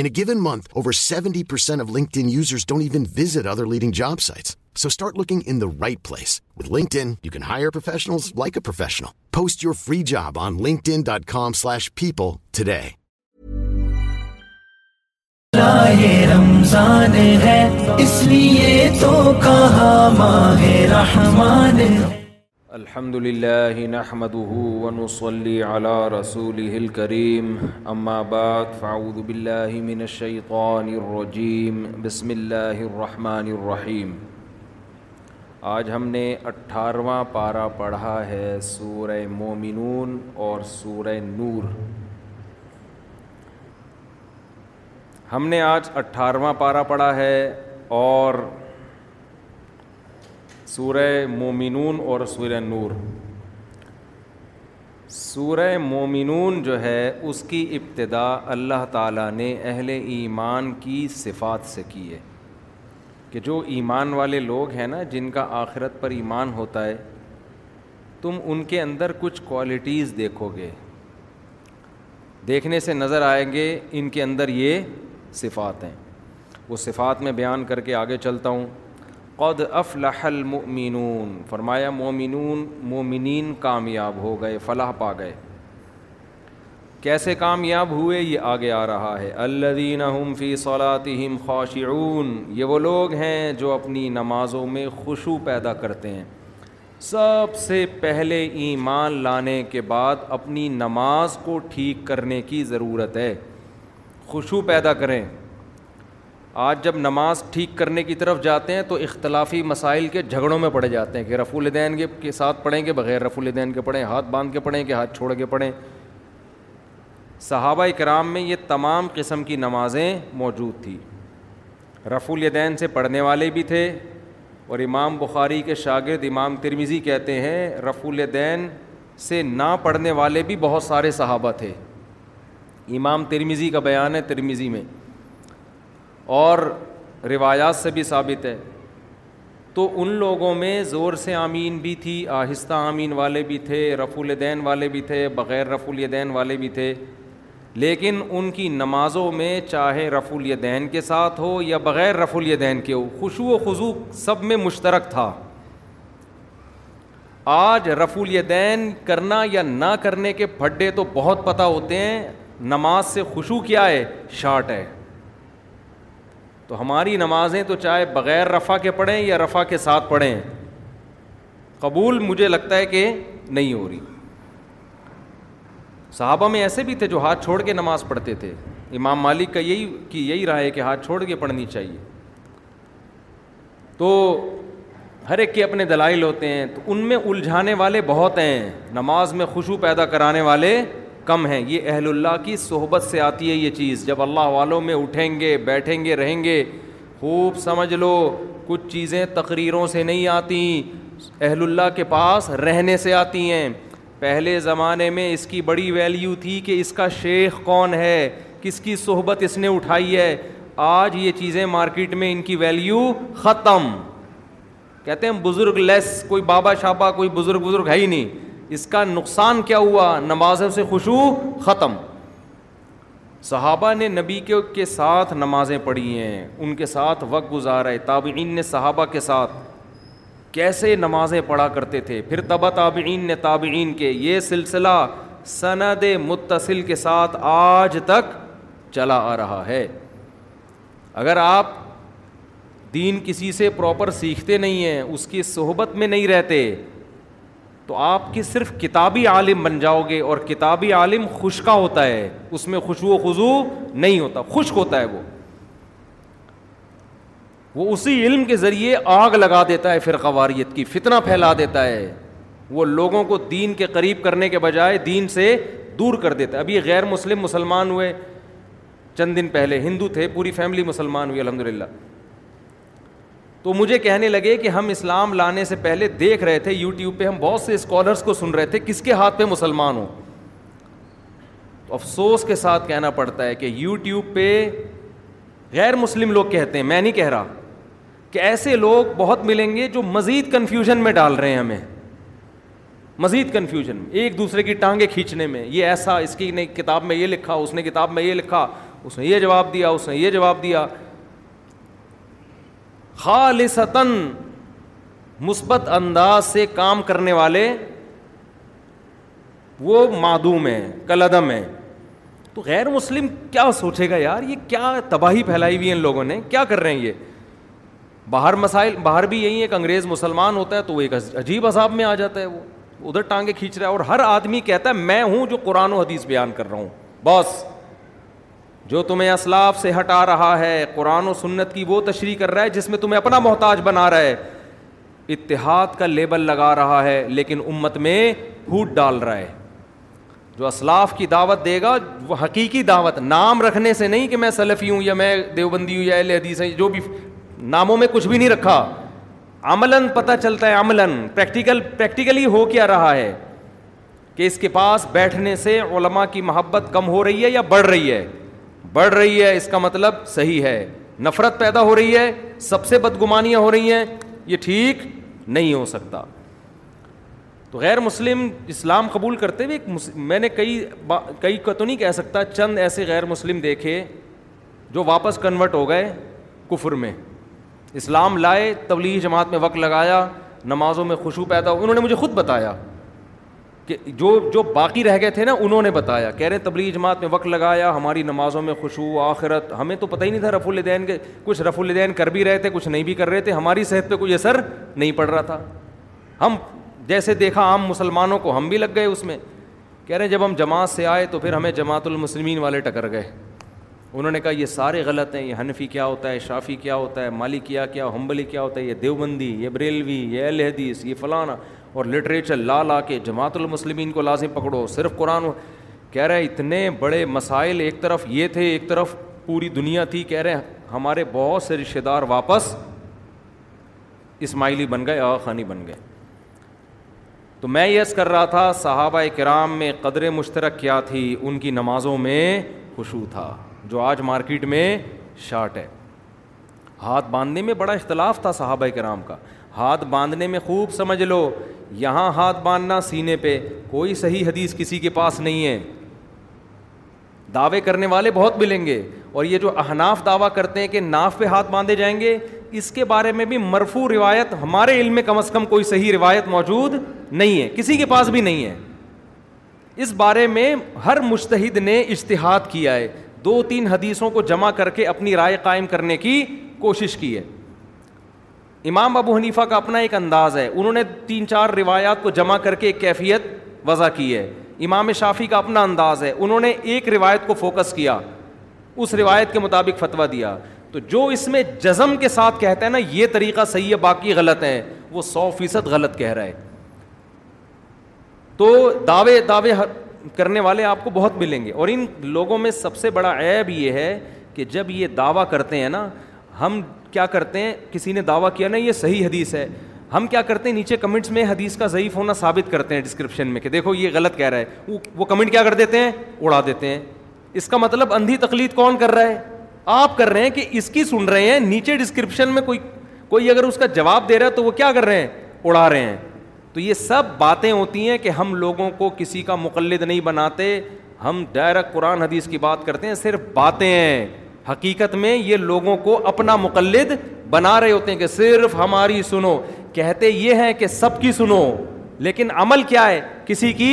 In gone month over seventy percent than other leading job sites so start looking in the right place you can hire professional like official though as you free job on LinkedIn dot com slash پیپو today الحمد للہ على رسوله رسول کریم اماں باغ فاؤد بلّہ الشيطان الرجیم بسم اللہ الرحمٰن الرحیم آج ہم نے اٹھارواں پارہ پڑھا ہے سورہ مومنون اور سورہ نور ہم نے آج اٹھارواں پارہ پڑھا ہے اور سورہ مومنون اور سورہ نور سورہ مومنون جو ہے اس کی ابتدا اللہ تعالیٰ نے اہل ایمان کی صفات سے کی ہے کہ جو ایمان والے لوگ ہیں نا جن کا آخرت پر ایمان ہوتا ہے تم ان کے اندر کچھ کوالٹیز دیکھو گے دیکھنے سے نظر آئیں گے ان کے اندر یہ صفات ہیں وہ صفات میں بیان کر کے آگے چلتا ہوں قد افلح المؤمنون فرمایا مومنون مومنین کامیاب ہو گئے فلاح پا گئے کیسے کامیاب ہوئے یہ آگے آ رہا ہے الدین دین فی صلاتہم خاشعون یہ وہ لوگ ہیں جو اپنی نمازوں میں خوشو پیدا کرتے ہیں سب سے پہلے ایمان لانے کے بعد اپنی نماز کو ٹھیک کرنے کی ضرورت ہے خوشو پیدا کریں آج جب نماز ٹھیک کرنے کی طرف جاتے ہیں تو اختلافی مسائل کے جھگڑوں میں پڑے جاتے ہیں کہ رف الدین کے ساتھ پڑھیں گے بغیر رف الدین کے پڑھیں ہاتھ باندھ کے پڑھیں کہ ہاتھ چھوڑ کے پڑھیں صحابہ اکرام میں یہ تمام قسم کی نمازیں موجود تھیں رف الدین سے پڑھنے والے بھی تھے اور امام بخاری کے شاگرد امام ترمیزی کہتے ہیں رف الدین سے نہ پڑھنے والے بھی بہت سارے صحابہ تھے امام ترمیزی کا بیان ہے ترمیزی میں اور روایات سے بھی ثابت ہے تو ان لوگوں میں زور سے آمین بھی تھی آہستہ آمین والے بھی تھے رف الدین والے بھی تھے بغیر رف الدین والے بھی تھے لیکن ان کی نمازوں میں چاہے رف الدین کے ساتھ ہو یا بغیر رف الدین کے ہو خوشو و خضو سب میں مشترک تھا آج رف الدین کرنا یا نہ کرنے کے پھڈے تو بہت پتہ ہوتے ہیں نماز سے خوشو کیا ہے شارٹ ہے تو ہماری نمازیں تو چاہے بغیر رفع کے پڑھیں یا رفع کے ساتھ پڑھیں قبول مجھے لگتا ہے کہ نہیں ہو رہی صحابہ میں ایسے بھی تھے جو ہاتھ چھوڑ کے نماز پڑھتے تھے امام مالک کا یہی کہ یہی رہا ہے کہ ہاتھ چھوڑ کے پڑھنی چاہیے تو ہر ایک کے اپنے دلائل ہوتے ہیں تو ان میں الجھانے والے بہت ہیں نماز میں خوشبو پیدا کرانے والے کم ہیں یہ اہل اللہ کی صحبت سے آتی ہے یہ چیز جب اللہ والوں میں اٹھیں گے بیٹھیں گے رہیں گے خوب سمجھ لو کچھ چیزیں تقریروں سے نہیں آتی اہل اللہ کے پاس رہنے سے آتی ہیں پہلے زمانے میں اس کی بڑی ویلیو تھی کہ اس کا شیخ کون ہے کس کی صحبت اس نے اٹھائی ہے آج یہ چیزیں مارکیٹ میں ان کی ویلیو ختم کہتے ہیں بزرگ لیس کوئی بابا شابا کوئی بزرگ بزرگ ہے ہی نہیں اس کا نقصان کیا ہوا نمازوں سے خوشبو ختم صحابہ نے نبی کے ساتھ نمازیں پڑھی ہیں ان کے ساتھ وقت گزارا ہے تابعین نے صحابہ کے ساتھ کیسے نمازیں پڑھا کرتے تھے پھر تبا تابعین نے تابعین کے یہ سلسلہ سند متصل کے ساتھ آج تک چلا آ رہا ہے اگر آپ دین کسی سے پراپر سیکھتے نہیں ہیں اس کی صحبت میں نہیں رہتے تو آپ کی صرف کتابی عالم بن جاؤ گے اور کتابی عالم خشکا ہوتا ہے اس میں و خزو نہیں ہوتا خشک ہوتا ہے وہ وہ اسی علم کے ذریعے آگ لگا دیتا ہے واریت کی فتنہ پھیلا دیتا ہے وہ لوگوں کو دین کے قریب کرنے کے بجائے دین سے دور کر دیتا ہے ابھی غیر مسلم مسلمان ہوئے چند دن پہلے ہندو تھے پوری فیملی مسلمان ہوئی الحمد للہ تو مجھے کہنے لگے کہ ہم اسلام لانے سے پہلے دیکھ رہے تھے یوٹیوب پہ ہم بہت سے اسکالرس کو سن رہے تھے کس کے ہاتھ پہ مسلمان ہوں تو افسوس کے ساتھ کہنا پڑتا ہے کہ یوٹیوب پہ غیر مسلم لوگ کہتے ہیں میں نہیں کہہ رہا کہ ایسے لوگ بہت ملیں گے جو مزید کنفیوژن میں ڈال رہے ہیں ہمیں مزید کنفیوژن میں ایک دوسرے کی ٹانگیں کھینچنے میں یہ ایسا اس کی نے کتاب میں یہ لکھا اس نے کتاب میں یہ لکھا اس نے یہ جواب دیا اس نے یہ جواب دیا خالصتاً مثبت انداز سے کام کرنے والے وہ معدوم ہیں کلعدم ہیں تو غیر مسلم کیا سوچے گا یار یہ کیا تباہی پھیلائی ہوئی ہے ان لوگوں نے کیا کر رہے ہیں یہ باہر مسائل باہر بھی یہی ہے کہ انگریز مسلمان ہوتا ہے تو وہ ایک عجیب عذاب میں آ جاتا ہے وہ ادھر ٹانگیں کھینچ رہا ہے اور ہر آدمی کہتا ہے میں ہوں جو قرآن و حدیث بیان کر رہا ہوں بس جو تمہیں اسلاف سے ہٹا رہا ہے قرآن و سنت کی وہ تشریح کر رہا ہے جس میں تمہیں اپنا محتاج بنا رہا ہے اتحاد کا لیبل لگا رہا ہے لیکن امت میں پھوٹ ڈال رہا ہے جو اسلاف کی دعوت دے گا وہ حقیقی دعوت نام رکھنے سے نہیں کہ میں سلفی ہوں یا میں دیوبندی ہوں یا اہل حدیث ہیں جو بھی ناموں میں کچھ بھی نہیں رکھا عملاً پتہ چلتا ہے عملاً پریکٹیکل پریکٹیکلی ہو کیا رہا ہے کہ اس کے پاس بیٹھنے سے علماء کی محبت کم ہو رہی ہے یا بڑھ رہی ہے بڑھ رہی ہے اس کا مطلب صحیح ہے نفرت پیدا ہو رہی ہے سب سے بدگمانیاں ہو رہی ہیں یہ ٹھیک نہیں ہو سکتا تو غیر مسلم اسلام قبول کرتے ہوئے میں نے کئی با کئی تو نہیں کہہ سکتا چند ایسے غیر مسلم دیکھے جو واپس کنورٹ ہو گئے کفر میں اسلام لائے تبلیغ جماعت میں وقت لگایا نمازوں میں خوشبو پیدا انہوں نے مجھے خود بتایا کہ جو جو باقی رہ گئے تھے نا انہوں نے بتایا کہہ رہے تبلیغ جماعت میں وقت لگایا ہماری نمازوں میں خوشو آخرت ہمیں تو پتہ ہی نہیں تھا رف الدین کے کچھ رف الدین کر بھی رہے تھے کچھ نہیں بھی کر رہے تھے ہماری صحت پہ کوئی اثر نہیں پڑ رہا تھا ہم جیسے دیکھا عام مسلمانوں کو ہم بھی لگ گئے اس میں کہہ رہے جب ہم جماعت سے آئے تو پھر ہمیں جماعت المسلمین والے ٹکر گئے انہوں نے کہا یہ سارے غلط ہیں یہ حنفی کیا ہوتا ہے شافی کیا ہوتا ہے مالکیا کیا ہمبلی کیا ہوتا ہے یہ دیوبندی یہ بریلوی یہ الحدیث یہ فلانا اور لٹریچر لا لا کے جماعت المسلمین کو لازم پکڑو صرف قرآن کہہ رہے اتنے بڑے مسائل ایک طرف یہ تھے ایک طرف پوری دنیا تھی کہہ رہے ہمارے بہت سے رشتہ دار واپس اسماعیلی بن گئے خانی بن گئے تو میں یس کر رہا تھا صحابہ کرام میں قدر مشترک کیا تھی ان کی نمازوں میں خوشو تھا جو آج مارکیٹ میں شارٹ ہے ہاتھ باندھنے میں بڑا اختلاف تھا صحابہ کرام کا ہاتھ باندھنے میں خوب سمجھ لو یہاں ہاتھ باندھنا سینے پہ کوئی صحیح حدیث کسی کے پاس نہیں ہے دعوے کرنے والے بہت ملیں گے اور یہ جو احناف دعویٰ کرتے ہیں کہ ناف پہ ہاتھ باندھے جائیں گے اس کے بارے میں بھی مرفو روایت ہمارے علم میں کم از کم کوئی صحیح روایت موجود نہیں ہے کسی کے پاس بھی نہیں ہے اس بارے میں ہر مشتحد نے اشتہاد کیا ہے دو تین حدیثوں کو جمع کر کے اپنی رائے قائم کرنے کی کوشش کی ہے امام ابو حنیفہ کا اپنا ایک انداز ہے انہوں نے تین چار روایات کو جمع کر کے ایک کیفیت وضع کی ہے امام شافی کا اپنا انداز ہے انہوں نے ایک روایت کو فوکس کیا اس روایت کے مطابق فتویٰ دیا تو جو اس میں جزم کے ساتھ کہتا ہے نا یہ طریقہ صحیح ہے باقی غلط ہیں وہ سو فیصد غلط کہہ رہا ہے تو دعوے دعوے کرنے والے آپ کو بہت ملیں گے اور ان لوگوں میں سب سے بڑا عیب یہ ہے کہ جب یہ دعویٰ کرتے ہیں نا ہم کیا کرتے ہیں کسی نے دعویٰ کیا نا یہ صحیح حدیث ہے ہم کیا کرتے ہیں نیچے کمنٹس میں حدیث کا ضعیف ہونا ثابت کرتے ہیں ڈسکرپشن میں کہ دیکھو یہ غلط کہہ رہا ہے وہ کمنٹ کیا کر دیتے ہیں اڑا دیتے ہیں اس کا مطلب اندھی تقلید کون کر رہا ہے آپ کر رہے ہیں کہ اس کی سن رہے ہیں نیچے ڈسکرپشن میں کوئی کوئی اگر اس کا جواب دے رہا ہے تو وہ کیا کر رہے ہیں اڑا رہے ہیں تو یہ سب باتیں ہوتی ہیں کہ ہم لوگوں کو کسی کا مقلد نہیں بناتے ہم ڈائریکٹ قرآن حدیث کی بات کرتے ہیں صرف باتیں ہیں حقیقت میں یہ لوگوں کو اپنا مقلد بنا رہے ہوتے ہیں کہ صرف ہماری سنو کہتے یہ ہیں کہ سب کی سنو لیکن عمل کیا ہے کسی کی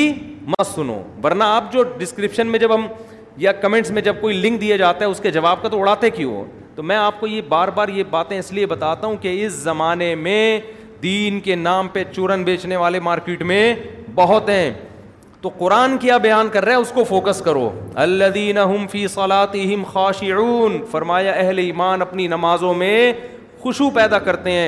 مت سنو ورنہ آپ جو ڈسکرپشن میں جب ہم یا کمنٹس میں جب کوئی لنک دیا جاتا ہے اس کے جواب کا تو اڑاتے کیوں تو میں آپ کو یہ بار بار یہ باتیں اس لیے بتاتا ہوں کہ اس زمانے میں دین کے نام پہ چورن بیچنے والے مارکیٹ میں بہت ہیں تو قرآن کیا بیان کر رہا ہے اس کو فوکس کرو اللہ دین فی صلاط خاشعون فرمایا اہل ایمان اپنی نمازوں میں خوشو پیدا کرتے ہیں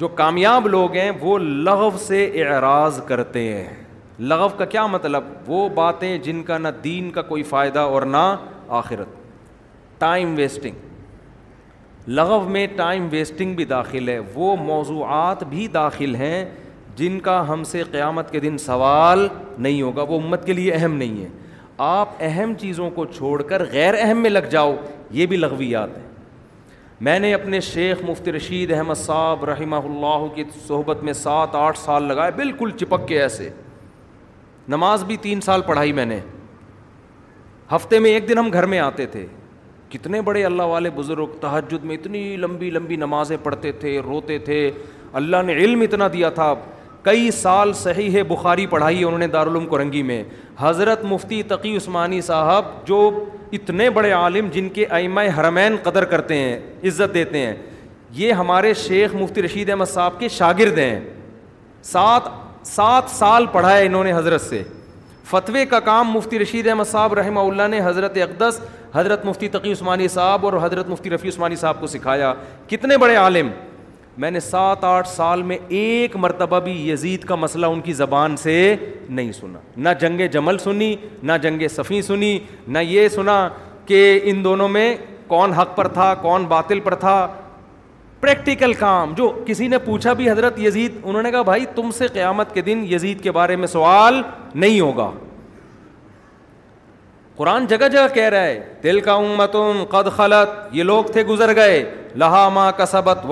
جو کامیاب لوگ ہیں وہ لغو سے اعراض کرتے ہیں لغو کا کیا مطلب وہ باتیں جن کا نہ دین کا کوئی فائدہ اور نہ آخرت ٹائم ویسٹنگ لغو میں ٹائم ویسٹنگ بھی داخل ہے وہ موضوعات بھی داخل ہیں جن کا ہم سے قیامت کے دن سوال نہیں ہوگا وہ امت کے لیے اہم نہیں ہے آپ اہم چیزوں کو چھوڑ کر غیر اہم میں لگ جاؤ یہ بھی لغویات ہیں میں نے اپنے شیخ مفتی رشید احمد صاحب رحمہ اللہ کی صحبت میں سات آٹھ سال لگائے بالکل چپک کے ایسے نماز بھی تین سال پڑھائی میں نے ہفتے میں ایک دن ہم گھر میں آتے تھے کتنے بڑے اللہ والے بزرگ تہجد میں اتنی لمبی لمبی نمازیں پڑھتے تھے روتے تھے اللہ نے علم اتنا دیا تھا کئی سال صحیح ہے بخاری پڑھائی انہوں نے دارالعلوم کو رنگی میں حضرت مفتی تقی عثمانی صاحب جو اتنے بڑے عالم جن کے ائمہ حرمین قدر کرتے ہیں عزت دیتے ہیں یہ ہمارے شیخ مفتی رشید احمد صاحب کے شاگرد ہیں سات سات سال پڑھایا انہوں نے حضرت سے فتوے کا کام مفتی رشید احمد صاحب رحمہ اللہ نے حضرت اقدس حضرت مفتی تقی عثمانی صاحب اور حضرت مفتی رفیع عثمانی صاحب کو سکھایا کتنے بڑے عالم میں نے سات آٹھ سال میں ایک مرتبہ بھی یزید کا مسئلہ ان کی زبان سے نہیں سنا نہ جنگ جمل سنی نہ جنگ صفی سنی نہ یہ سنا کہ ان دونوں میں کون حق پر تھا کون باطل پر تھا پریکٹیکل کام جو کسی نے پوچھا بھی حضرت یزید انہوں نے کہا بھائی تم سے قیامت کے دن یزید کے بارے میں سوال نہیں ہوگا قرآن جگہ جگہ کہہ رہا ہے دل کا امتم قد خلط یہ لوگ تھے گزر گئے لہا کسبت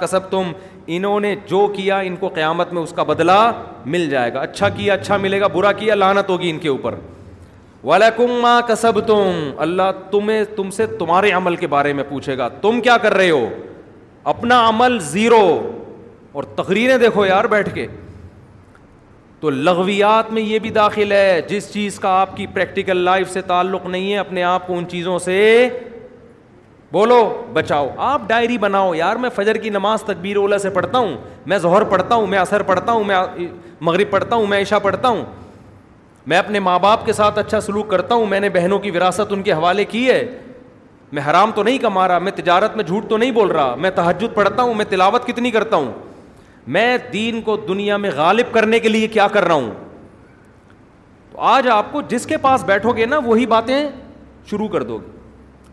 کسب تم انہوں نے جو کیا ان کو قیامت میں اس کا بدلہ مل جائے گا اچھا کیا اچھا ملے گا برا کیا لانت ہوگی ان کے اوپر ما کسب تم اللہ تمہیں تم سے تمہارے عمل کے بارے میں پوچھے گا تم کیا کر رہے ہو اپنا عمل زیرو اور تقریریں دیکھو یار بیٹھ کے تو لغویات میں یہ بھی داخل ہے جس چیز کا آپ کی پریکٹیکل لائف سے تعلق نہیں ہے اپنے آپ کو ان چیزوں سے بولو بچاؤ آپ ڈائری بناؤ یار میں فجر کی نماز تکبیر اولا سے پڑھتا ہوں میں ظہر پڑھتا ہوں میں اثر پڑھتا ہوں میں مغرب پڑھتا ہوں میں عشاء پڑھتا ہوں میں اپنے ماں باپ کے ساتھ اچھا سلوک کرتا ہوں میں نے بہنوں کی وراثت ان کے حوالے کی ہے میں حرام تو نہیں کما رہا میں تجارت میں جھوٹ تو نہیں بول رہا میں تحجد پڑھتا ہوں میں تلاوت کتنی کرتا ہوں میں دین کو دنیا میں غالب کرنے کے لیے کیا کر رہا ہوں تو آج آپ کو جس کے پاس بیٹھو گے نا وہی باتیں شروع کر دو گے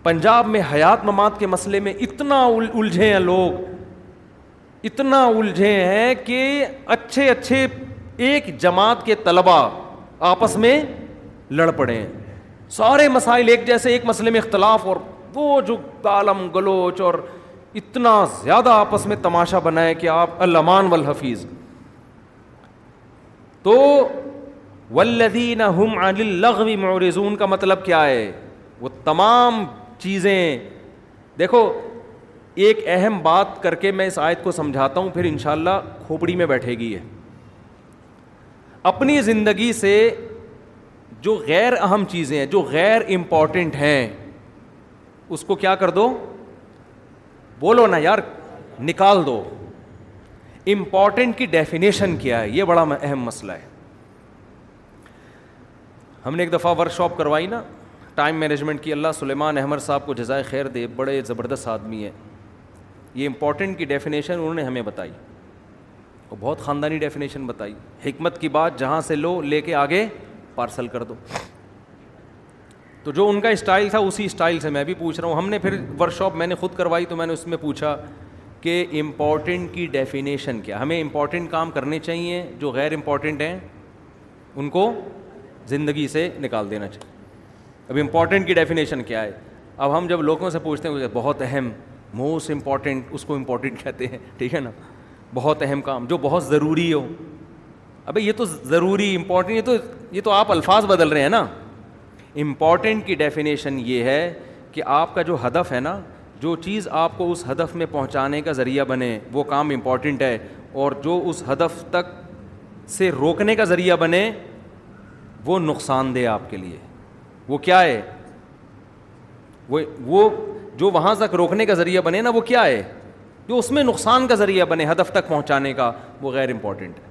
پنجاب میں حیات مماد کے مسئلے میں اتنا الجھے ہیں لوگ اتنا الجھے ہیں کہ اچھے اچھے ایک جماعت کے طلبا آپس میں لڑ پڑے ہیں سارے مسائل ایک جیسے ایک مسئلے میں اختلاف اور وہ جو عالم گلوچ اور اتنا زیادہ آپس میں تماشا بنائے کہ آپ العمان و الحفیظ تو ولدین ہم کا مطلب کیا ہے وہ تمام چیزیں دیکھو ایک اہم بات کر کے میں اس آیت کو سمجھاتا ہوں پھر انشاءاللہ اللہ کھوپڑی میں بیٹھے گی اپنی زندگی سے جو غیر اہم چیزیں ہیں جو غیر امپورٹنٹ ہیں اس کو کیا کر دو بولو نا یار نکال دو امپورٹنٹ کی ڈیفینیشن کیا ہے یہ بڑا اہم مسئلہ ہے ہم نے ایک دفعہ ورک شاپ کروائی نا ٹائم مینجمنٹ کی اللہ سلیمان احمد صاحب کو جزائے خیر دے بڑے زبردست آدمی ہے یہ امپورٹنٹ کی ڈیفینیشن انہوں نے ہمیں بتائی اور بہت خاندانی ڈیفینیشن بتائی حکمت کی بات جہاں سے لو لے کے آگے پارسل کر دو تو جو ان کا اسٹائل تھا اسی اسٹائل سے میں بھی پوچھ رہا ہوں ہم نے پھر ورک شاپ میں نے خود کروائی تو میں نے اس میں پوچھا کہ امپورٹنٹ کی ڈیفینیشن کیا ہمیں امپورٹنٹ کام کرنے چاہیے جو غیر امپورٹنٹ ہیں ان کو زندگی سے نکال دینا چاہیے اب امپورٹنٹ کی ڈیفینیشن کیا ہے اب ہم جب لوگوں سے پوچھتے ہیں بہت اہم موسٹ امپورٹنٹ اس کو امپورٹنٹ کہتے ہیں ٹھیک ہے نا بہت اہم کام جو بہت ضروری ہو ابھی یہ تو ضروری امپورٹنٹ یہ تو یہ تو آپ الفاظ بدل رہے ہیں نا امپورٹنٹ کی ڈیفینیشن یہ ہے کہ آپ کا جو ہدف ہے نا جو چیز آپ کو اس ہدف میں پہنچانے کا ذریعہ بنے وہ کام امپورٹنٹ ہے اور جو اس ہدف تک سے روکنے کا ذریعہ بنے وہ نقصان دہ آپ کے لیے وہ کیا ہے وہ وہ جو وہاں تک روکنے کا ذریعہ بنے نا وہ کیا ہے جو اس میں نقصان کا ذریعہ بنے ہدف تک پہنچانے کا وہ غیر امپورٹنٹ ہے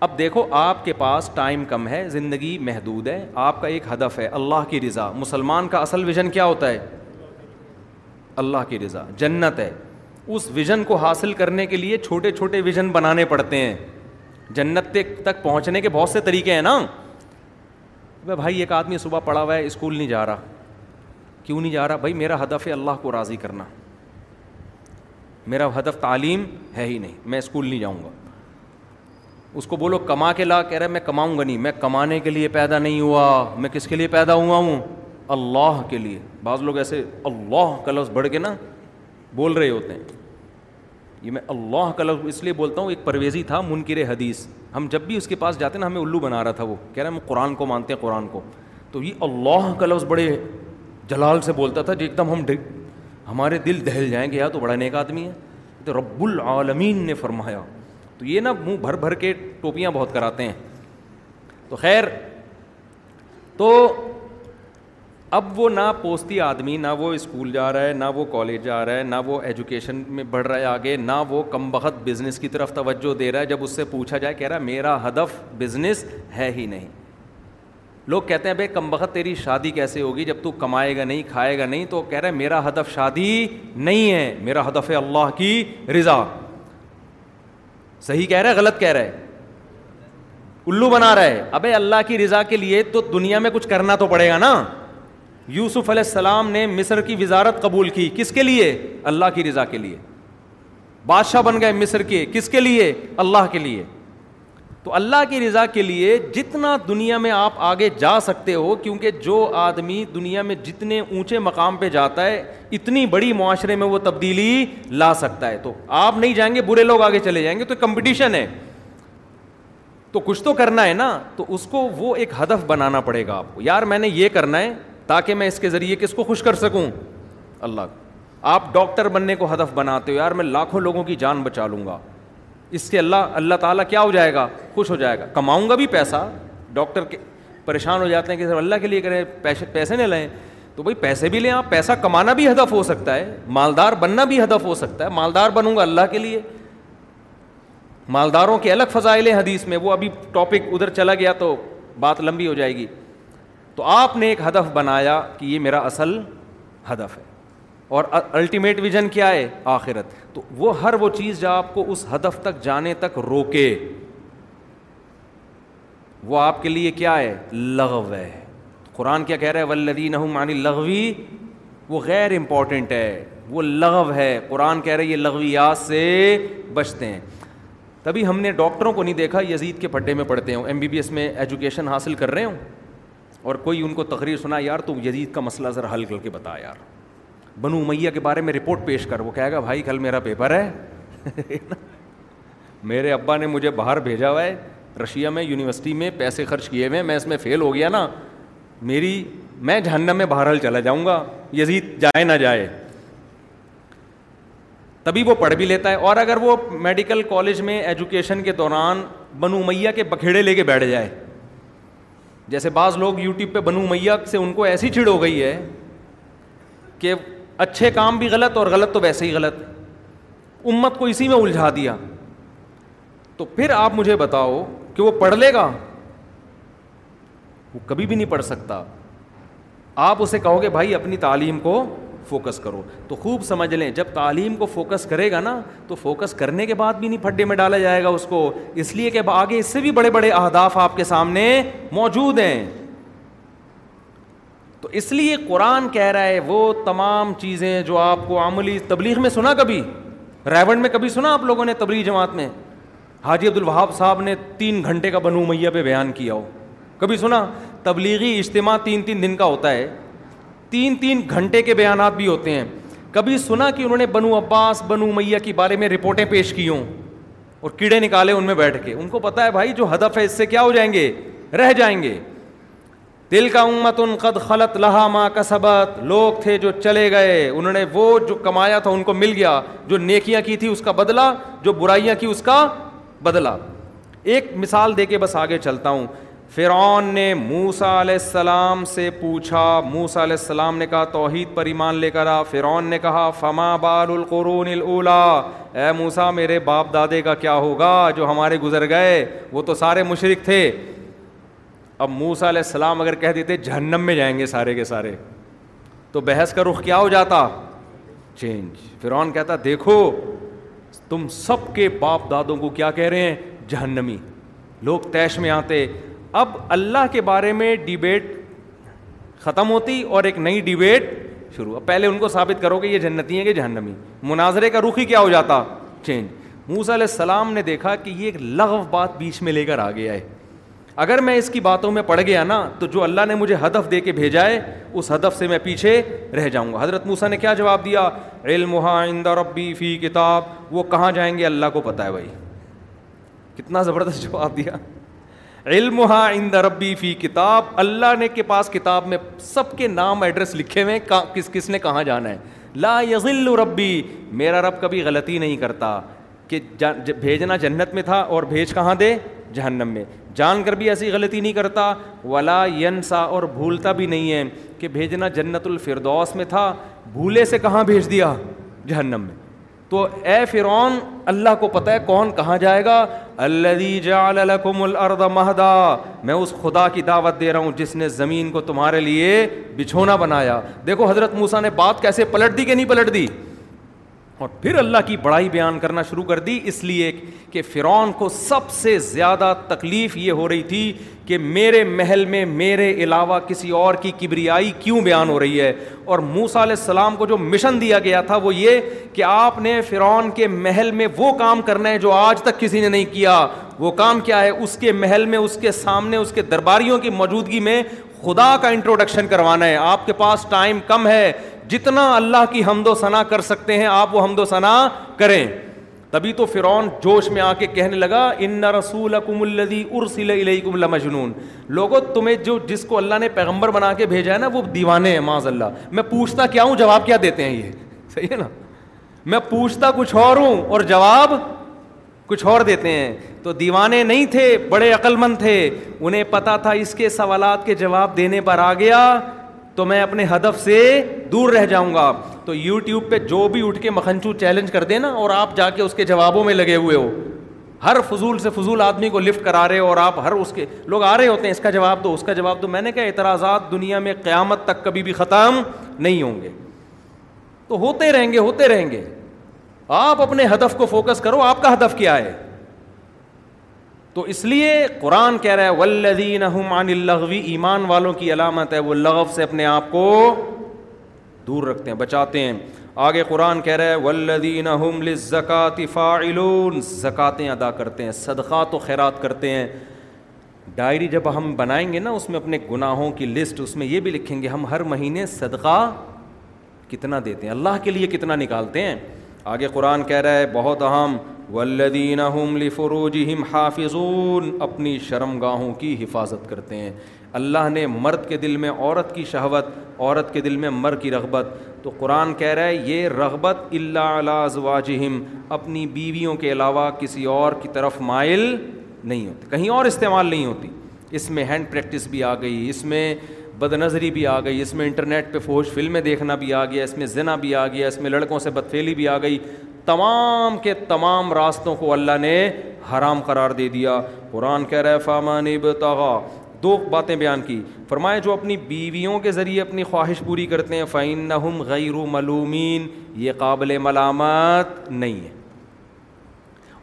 اب دیکھو آپ کے پاس ٹائم کم ہے زندگی محدود ہے آپ کا ایک ہدف ہے اللہ کی رضا مسلمان کا اصل ویژن کیا ہوتا ہے اللہ کی رضا جنت ہے اس ویژن کو حاصل کرنے کے لیے چھوٹے چھوٹے ویژن بنانے پڑتے ہیں جنت تک پہنچنے کے بہت سے طریقے ہیں نا بھائی بھائی ایک آدمی صبح پڑا ہوا ہے اسکول نہیں جا رہا کیوں نہیں جا رہا بھائی میرا ہدف ہے اللہ کو راضی کرنا میرا ہدف تعلیم ہے ہی نہیں میں اسکول نہیں جاؤں گا اس کو بولو کما کے لا کہہ رہا ہے میں کماؤں گا نہیں میں کمانے کے لیے پیدا نہیں ہوا میں کس کے لیے پیدا ہوا ہوں اللہ کے لیے بعض لوگ ایسے اللہ کا لفظ بڑھ کے نا بول رہے ہوتے ہیں یہ میں اللہ کا لفظ اس لیے بولتا ہوں ایک پرویزی تھا منکر حدیث ہم جب بھی اس کے پاس جاتے ہیں نا ہمیں الو بنا رہا تھا وہ کہہ رہے ہیں ہم قرآن کو مانتے ہیں قرآن کو تو یہ اللہ کا لفظ بڑے جلال سے بولتا تھا جو جی، ایک دم ہم ہمارے دل دہل جائیں گے یا تو بڑا نیک آدمی ہے تو رب العالمین نے فرمایا تو یہ نا منہ بھر بھر کے ٹوپیاں بہت کراتے ہیں تو خیر تو اب وہ نہ پوستی آدمی نہ وہ اسکول جا رہا ہے نہ وہ کالج جا رہا ہے نہ وہ ایجوکیشن میں بڑھ رہا ہے آگے نہ وہ کم بخت بزنس کی طرف توجہ دے رہا ہے جب اس سے پوچھا جائے کہہ رہا ہے میرا ہدف بزنس ہے ہی نہیں لوگ کہتے ہیں بھائی کم بخت تیری شادی کیسے ہوگی جب تو کمائے گا نہیں کھائے گا نہیں تو کہہ رہا ہے میرا ہدف شادی نہیں ہے میرا ہدف ہے اللہ کی رضا صحیح کہہ رہا ہے غلط کہہ رہا ہے الو بنا رہا ہے ابے اللہ کی رضا کے لیے تو دنیا میں کچھ کرنا تو پڑے گا نا یوسف علیہ السلام نے مصر کی وزارت قبول کی کس کے لیے اللہ کی رضا کے لیے بادشاہ بن گئے مصر کے کس کے لیے اللہ کے لیے تو اللہ کی رضا کے لیے جتنا دنیا میں آپ آگے جا سکتے ہو کیونکہ جو آدمی دنیا میں جتنے اونچے مقام پہ جاتا ہے اتنی بڑی معاشرے میں وہ تبدیلی لا سکتا ہے تو آپ نہیں جائیں گے برے لوگ آگے چلے جائیں گے تو کمپٹیشن ہے تو کچھ تو کرنا ہے نا تو اس کو وہ ایک ہدف بنانا پڑے گا آپ کو یار میں نے یہ کرنا ہے تاکہ میں اس کے ذریعے کس کو خوش کر سکوں اللہ آپ ڈاکٹر بننے کو ہدف بناتے ہو یار میں لاکھوں لوگوں کی جان بچا لوں گا اس سے اللہ اللہ تعالیٰ کیا ہو جائے گا خوش ہو جائے گا کماؤں گا بھی پیسہ ڈاکٹر کے پریشان ہو جاتے ہیں کہ اللہ کے لیے کریں پیسے پیسے نہ لیں تو بھائی پیسے بھی لیں آپ پیسہ کمانا بھی ہدف ہو سکتا ہے مالدار بننا بھی ہدف ہو سکتا ہے مالدار بنوں گا اللہ کے لیے مالداروں کے الگ فضائل ہیں حدیث میں وہ ابھی ٹاپک ادھر چلا گیا تو بات لمبی ہو جائے گی تو آپ نے ایک ہدف بنایا کہ یہ میرا اصل ہدف ہے اور الٹیمیٹ ویژن کیا ہے آخرت تو وہ ہر وہ چیز جو آپ کو اس ہدف تک جانے تک روکے وہ آپ کے لیے کیا ہے لغو ہے قرآن کیا کہہ رہا ہے ولدین لغوی وہ غیر امپورٹنٹ ہے وہ لغو ہے قرآن کہہ رہے لغویات سے بچتے ہیں تبھی ہم نے ڈاکٹروں کو نہیں دیکھا یزید کے پڈے میں پڑھتے ہوں ایم بی بی ایس میں ایجوکیشن حاصل کر رہے ہوں اور کوئی ان کو تقریر سنا یار تو یزید کا مسئلہ ذرا حل کر کے بتا یار بنو امیہ کے بارے میں رپورٹ پیش کر وہ کہے گا بھائی کل میرا پیپر ہے میرے ابا نے مجھے باہر بھیجا ہوا ہے رشیا میں یونیورسٹی میں پیسے خرچ کیے ہوئے میں اس میں فیل ہو گیا نا میری میں جہنم میں باہر چلا جاؤں گا یزید جائے نہ جائے تبھی وہ پڑھ بھی لیتا ہے اور اگر وہ میڈیکل کالج میں ایجوکیشن کے دوران بنو میاں کے بکھیڑے لے کے بیٹھ جائے جیسے بعض لوگ یوٹیوب پہ بنو میاں سے ان کو ایسی چھڑ ہو گئی ہے کہ اچھے کام بھی غلط اور غلط تو ویسے ہی غلط امت کو اسی میں الجھا دیا تو پھر آپ مجھے بتاؤ کہ وہ پڑھ لے گا وہ کبھی بھی نہیں پڑھ سکتا آپ اسے کہو گے بھائی اپنی تعلیم کو فوکس کرو تو خوب سمجھ لیں جب تعلیم کو فوکس کرے گا نا تو فوکس کرنے کے بعد بھی نہیں پھڈے میں ڈالا جائے گا اس کو اس لیے کہ آگے اس سے بھی بڑے بڑے اہداف آپ کے سامنے موجود ہیں تو اس لیے قرآن کہہ رہا ہے وہ تمام چیزیں جو آپ کو عملی تبلیغ میں سنا کبھی ریونڈ میں کبھی سنا آپ لوگوں نے تبلیغ جماعت میں حاجی عبد الوہاب صاحب نے تین گھنٹے کا بنو میاں پہ بیان کیا ہو کبھی سنا تبلیغی اجتماع تین تین دن کا ہوتا ہے تین تین گھنٹے کے بیانات بھی ہوتے ہیں کبھی سنا کہ انہوں نے بنو عباس بنو میاں کے بارے میں رپورٹیں پیش کی ہوں اور کیڑے نکالے ان میں بیٹھ کے ان کو پتا ہے بھائی جو ہدف ہے اس سے کیا ہو جائیں گے رہ جائیں گے دل کا امت ان قد خلط لہا ماں کا سبت لوگ تھے جو چلے گئے انہوں نے وہ جو کمایا تھا ان کو مل گیا جو نیکیاں کی تھی اس کا بدلا جو برائیاں کی اس کا بدلا ایک مثال دے کے بس آگے چلتا ہوں فرعون نے موسا علیہ السلام سے پوچھا موسا علیہ السلام نے کہا توحید پر ایمان لے کر آ فرعون نے کہا فما بال القرون الاولا اے موسا میرے باپ دادے کا کیا ہوگا جو ہمارے گزر گئے وہ تو سارے مشرق تھے اب موسا علیہ السلام اگر کہہ دیتے جہنم میں جائیں گے سارے کے سارے تو بحث کا رخ کیا ہو جاتا چینج فرعون کہتا دیکھو تم سب کے باپ دادوں کو کیا کہہ رہے ہیں جہنمی لوگ تیش میں آتے اب اللہ کے بارے میں ڈیبیٹ ختم ہوتی اور ایک نئی ڈیبیٹ شروع اب پہلے ان کو ثابت کرو کہ یہ جنتی ہیں کہ جہنمی مناظرے کا رخ ہی کیا ہو جاتا چینج موسا علیہ السلام نے دیکھا کہ یہ ایک لغف بات بیچ میں لے کر آ گیا ہے اگر میں اس کی باتوں میں پڑ گیا نا تو جو اللہ نے مجھے ہدف دے کے بھیجا ہے اس ہدف سے میں پیچھے رہ جاؤں گا حضرت موسا نے کیا جواب دیا علم ربی فی کتاب وہ کہاں جائیں گے اللہ کو پتہ ہے بھائی کتنا زبردست جواب دیا علم ربی فی کتاب اللہ نے کے پاس کتاب میں سب کے نام ایڈریس لکھے ہوئے کس کس نے کہاں جانا ہے لا یزل ربی میرا رب کبھی غلطی نہیں کرتا کہ بھیجنا جنت میں تھا اور بھیج کہاں دے جہنم میں جان کر بھی ایسی غلطی نہیں کرتا ولا ین سا اور بھولتا بھی نہیں ہے کہ بھیجنا جنت الفردوس میں تھا بھولے سے کہاں بھیج دیا جہنم میں تو اے فرعون اللہ کو پتہ ہے کون کہاں جائے گا جعل الارض میں اس خدا کی دعوت دے رہا ہوں جس نے زمین کو تمہارے لیے بچھونا بنایا دیکھو حضرت موسیٰ نے بات کیسے پلٹ دی کہ نہیں پلٹ دی اور پھر اللہ کی بڑائی بیان کرنا شروع کر دی اس لیے کہ فرعون کو سب سے زیادہ تکلیف یہ ہو رہی تھی کہ میرے محل میں میرے علاوہ کسی اور کی کبریائی کیوں بیان ہو رہی ہے اور موسا علیہ السلام کو جو مشن دیا گیا تھا وہ یہ کہ آپ نے فرعون کے محل میں وہ کام کرنا ہے جو آج تک کسی نے نہیں کیا وہ کام کیا ہے اس کے محل میں اس کے سامنے اس کے درباریوں کی موجودگی میں خدا کا انٹروڈکشن کروانا ہے آپ کے پاس ٹائم کم ہے جتنا اللہ کی حمد و ثنا کر سکتے ہیں آپ وہ حمد و ثنا کریں تبھی تو فرعون جوش میں آ کے کہنے لگا ان رسول اکم الدی ارسل لوگوں کو اللہ نے پیغمبر بنا کے بھیجا ہے نا وہ دیوانے ہیں معاذ اللہ میں پوچھتا کیا ہوں جواب کیا دیتے ہیں یہ صحیح ہے نا میں پوچھتا کچھ اور ہوں اور جواب کچھ اور دیتے ہیں تو دیوانے نہیں تھے بڑے عقل مند تھے انہیں پتا تھا اس کے سوالات کے جواب دینے پر آ گیا تو میں اپنے ہدف سے دور رہ جاؤں گا تو یوٹیوب پہ جو بھی اٹھ کے مکھنچو چیلنج کر دے نا اور آپ جا کے اس کے جوابوں میں لگے ہوئے ہو ہر فضول سے فضول آدمی کو لفٹ کرا رہے ہو اور آپ ہر اس کے لوگ آ رہے ہوتے ہیں اس کا جواب دو اس کا جواب دو میں نے کہا اعتراضات دنیا میں قیامت تک کبھی بھی ختم نہیں ہوں گے تو ہوتے رہیں گے ہوتے رہیں گے آپ اپنے ہدف کو فوکس کرو آپ کا ہدف کیا ہے تو اس لیے قرآن کہہ رہا ہے ولدین عن اللغوی ایمان والوں کی علامت ہے وہ لغو سے اپنے آپ کو دور رکھتے ہیں بچاتے ہیں آگے قرآن کہہ رہا ہے ولدین فاعلون زکاتیں ادا کرتے ہیں صدقات و خیرات کرتے ہیں ڈائری جب ہم بنائیں گے نا اس میں اپنے گناہوں کی لسٹ اس میں یہ بھی لکھیں گے ہم ہر مہینے صدقہ کتنا دیتے ہیں اللہ کے لیے کتنا نکالتے ہیں آگے قرآن کہہ رہا ہے بہت اہم والذین هم لفروجہم حافظون اپنی شرم گاہوں کی حفاظت کرتے ہیں اللہ نے مرد کے دل میں عورت کی شہوت عورت کے دل میں مر کی رغبت تو قرآن کہہ رہا ہے یہ رغبت اللہ علیہ زواجہم اپنی بیویوں کے علاوہ کسی اور کی طرف مائل نہیں ہوتی کہیں اور استعمال نہیں ہوتی اس میں ہینڈ پریکٹس بھی آ گئی اس میں بد نظری بھی آ گئی اس میں انٹرنیٹ پہ فوج فلمیں دیکھنا بھی آ گیا اس میں زنا بھی آ گیا اس میں لڑکوں سے بدفیلی بھی آ گئی تمام کے تمام راستوں کو اللہ نے حرام قرار دے دیا قرآن کہہ رہے ہے نے بتاغا دو باتیں بیان کی فرمائے جو اپنی بیویوں کے ذریعے اپنی خواہش پوری کرتے ہیں فعین غیر ملومین یہ قابل ملامت نہیں ہے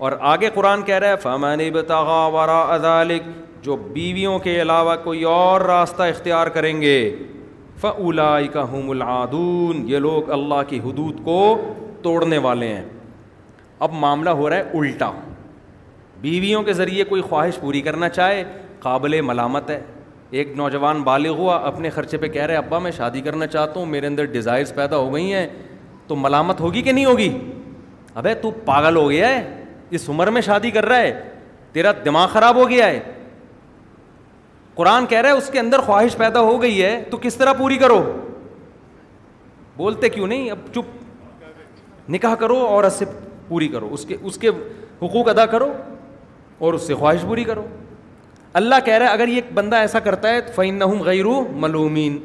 اور آگے قرآن کہہ رہا رہے فامہ نب ادالک جو بیویوں کے علاوہ کوئی اور راستہ اختیار کریں گے فلائی کا یہ لوگ اللہ کی حدود کو توڑنے والے ہیں اب معاملہ ہو رہا ہے الٹا بیویوں کے ذریعے کوئی خواہش پوری کرنا چاہے قابل ملامت ہے ایک نوجوان بالغ ہوا اپنے خرچے پہ کہہ رہے ابا میں شادی کرنا چاہتا ہوں میرے اندر ڈیزائرس پیدا ہو گئی ہیں تو ملامت ہوگی کہ نہیں ہوگی ابے تو پاگل ہو گیا ہے اس عمر میں شادی کر رہا ہے تیرا دماغ خراب ہو گیا ہے قرآن کہہ رہا ہے اس کے اندر خواہش پیدا ہو گئی ہے تو کس طرح پوری کرو بولتے کیوں نہیں اب چپ نکاح کرو اور اس سے پوری کرو اس کے اس کے حقوق ادا کرو اور اس سے خواہش پوری کرو اللہ کہہ رہا ہے اگر یہ ایک بندہ ایسا کرتا ہے تو فعین غیرو ملومین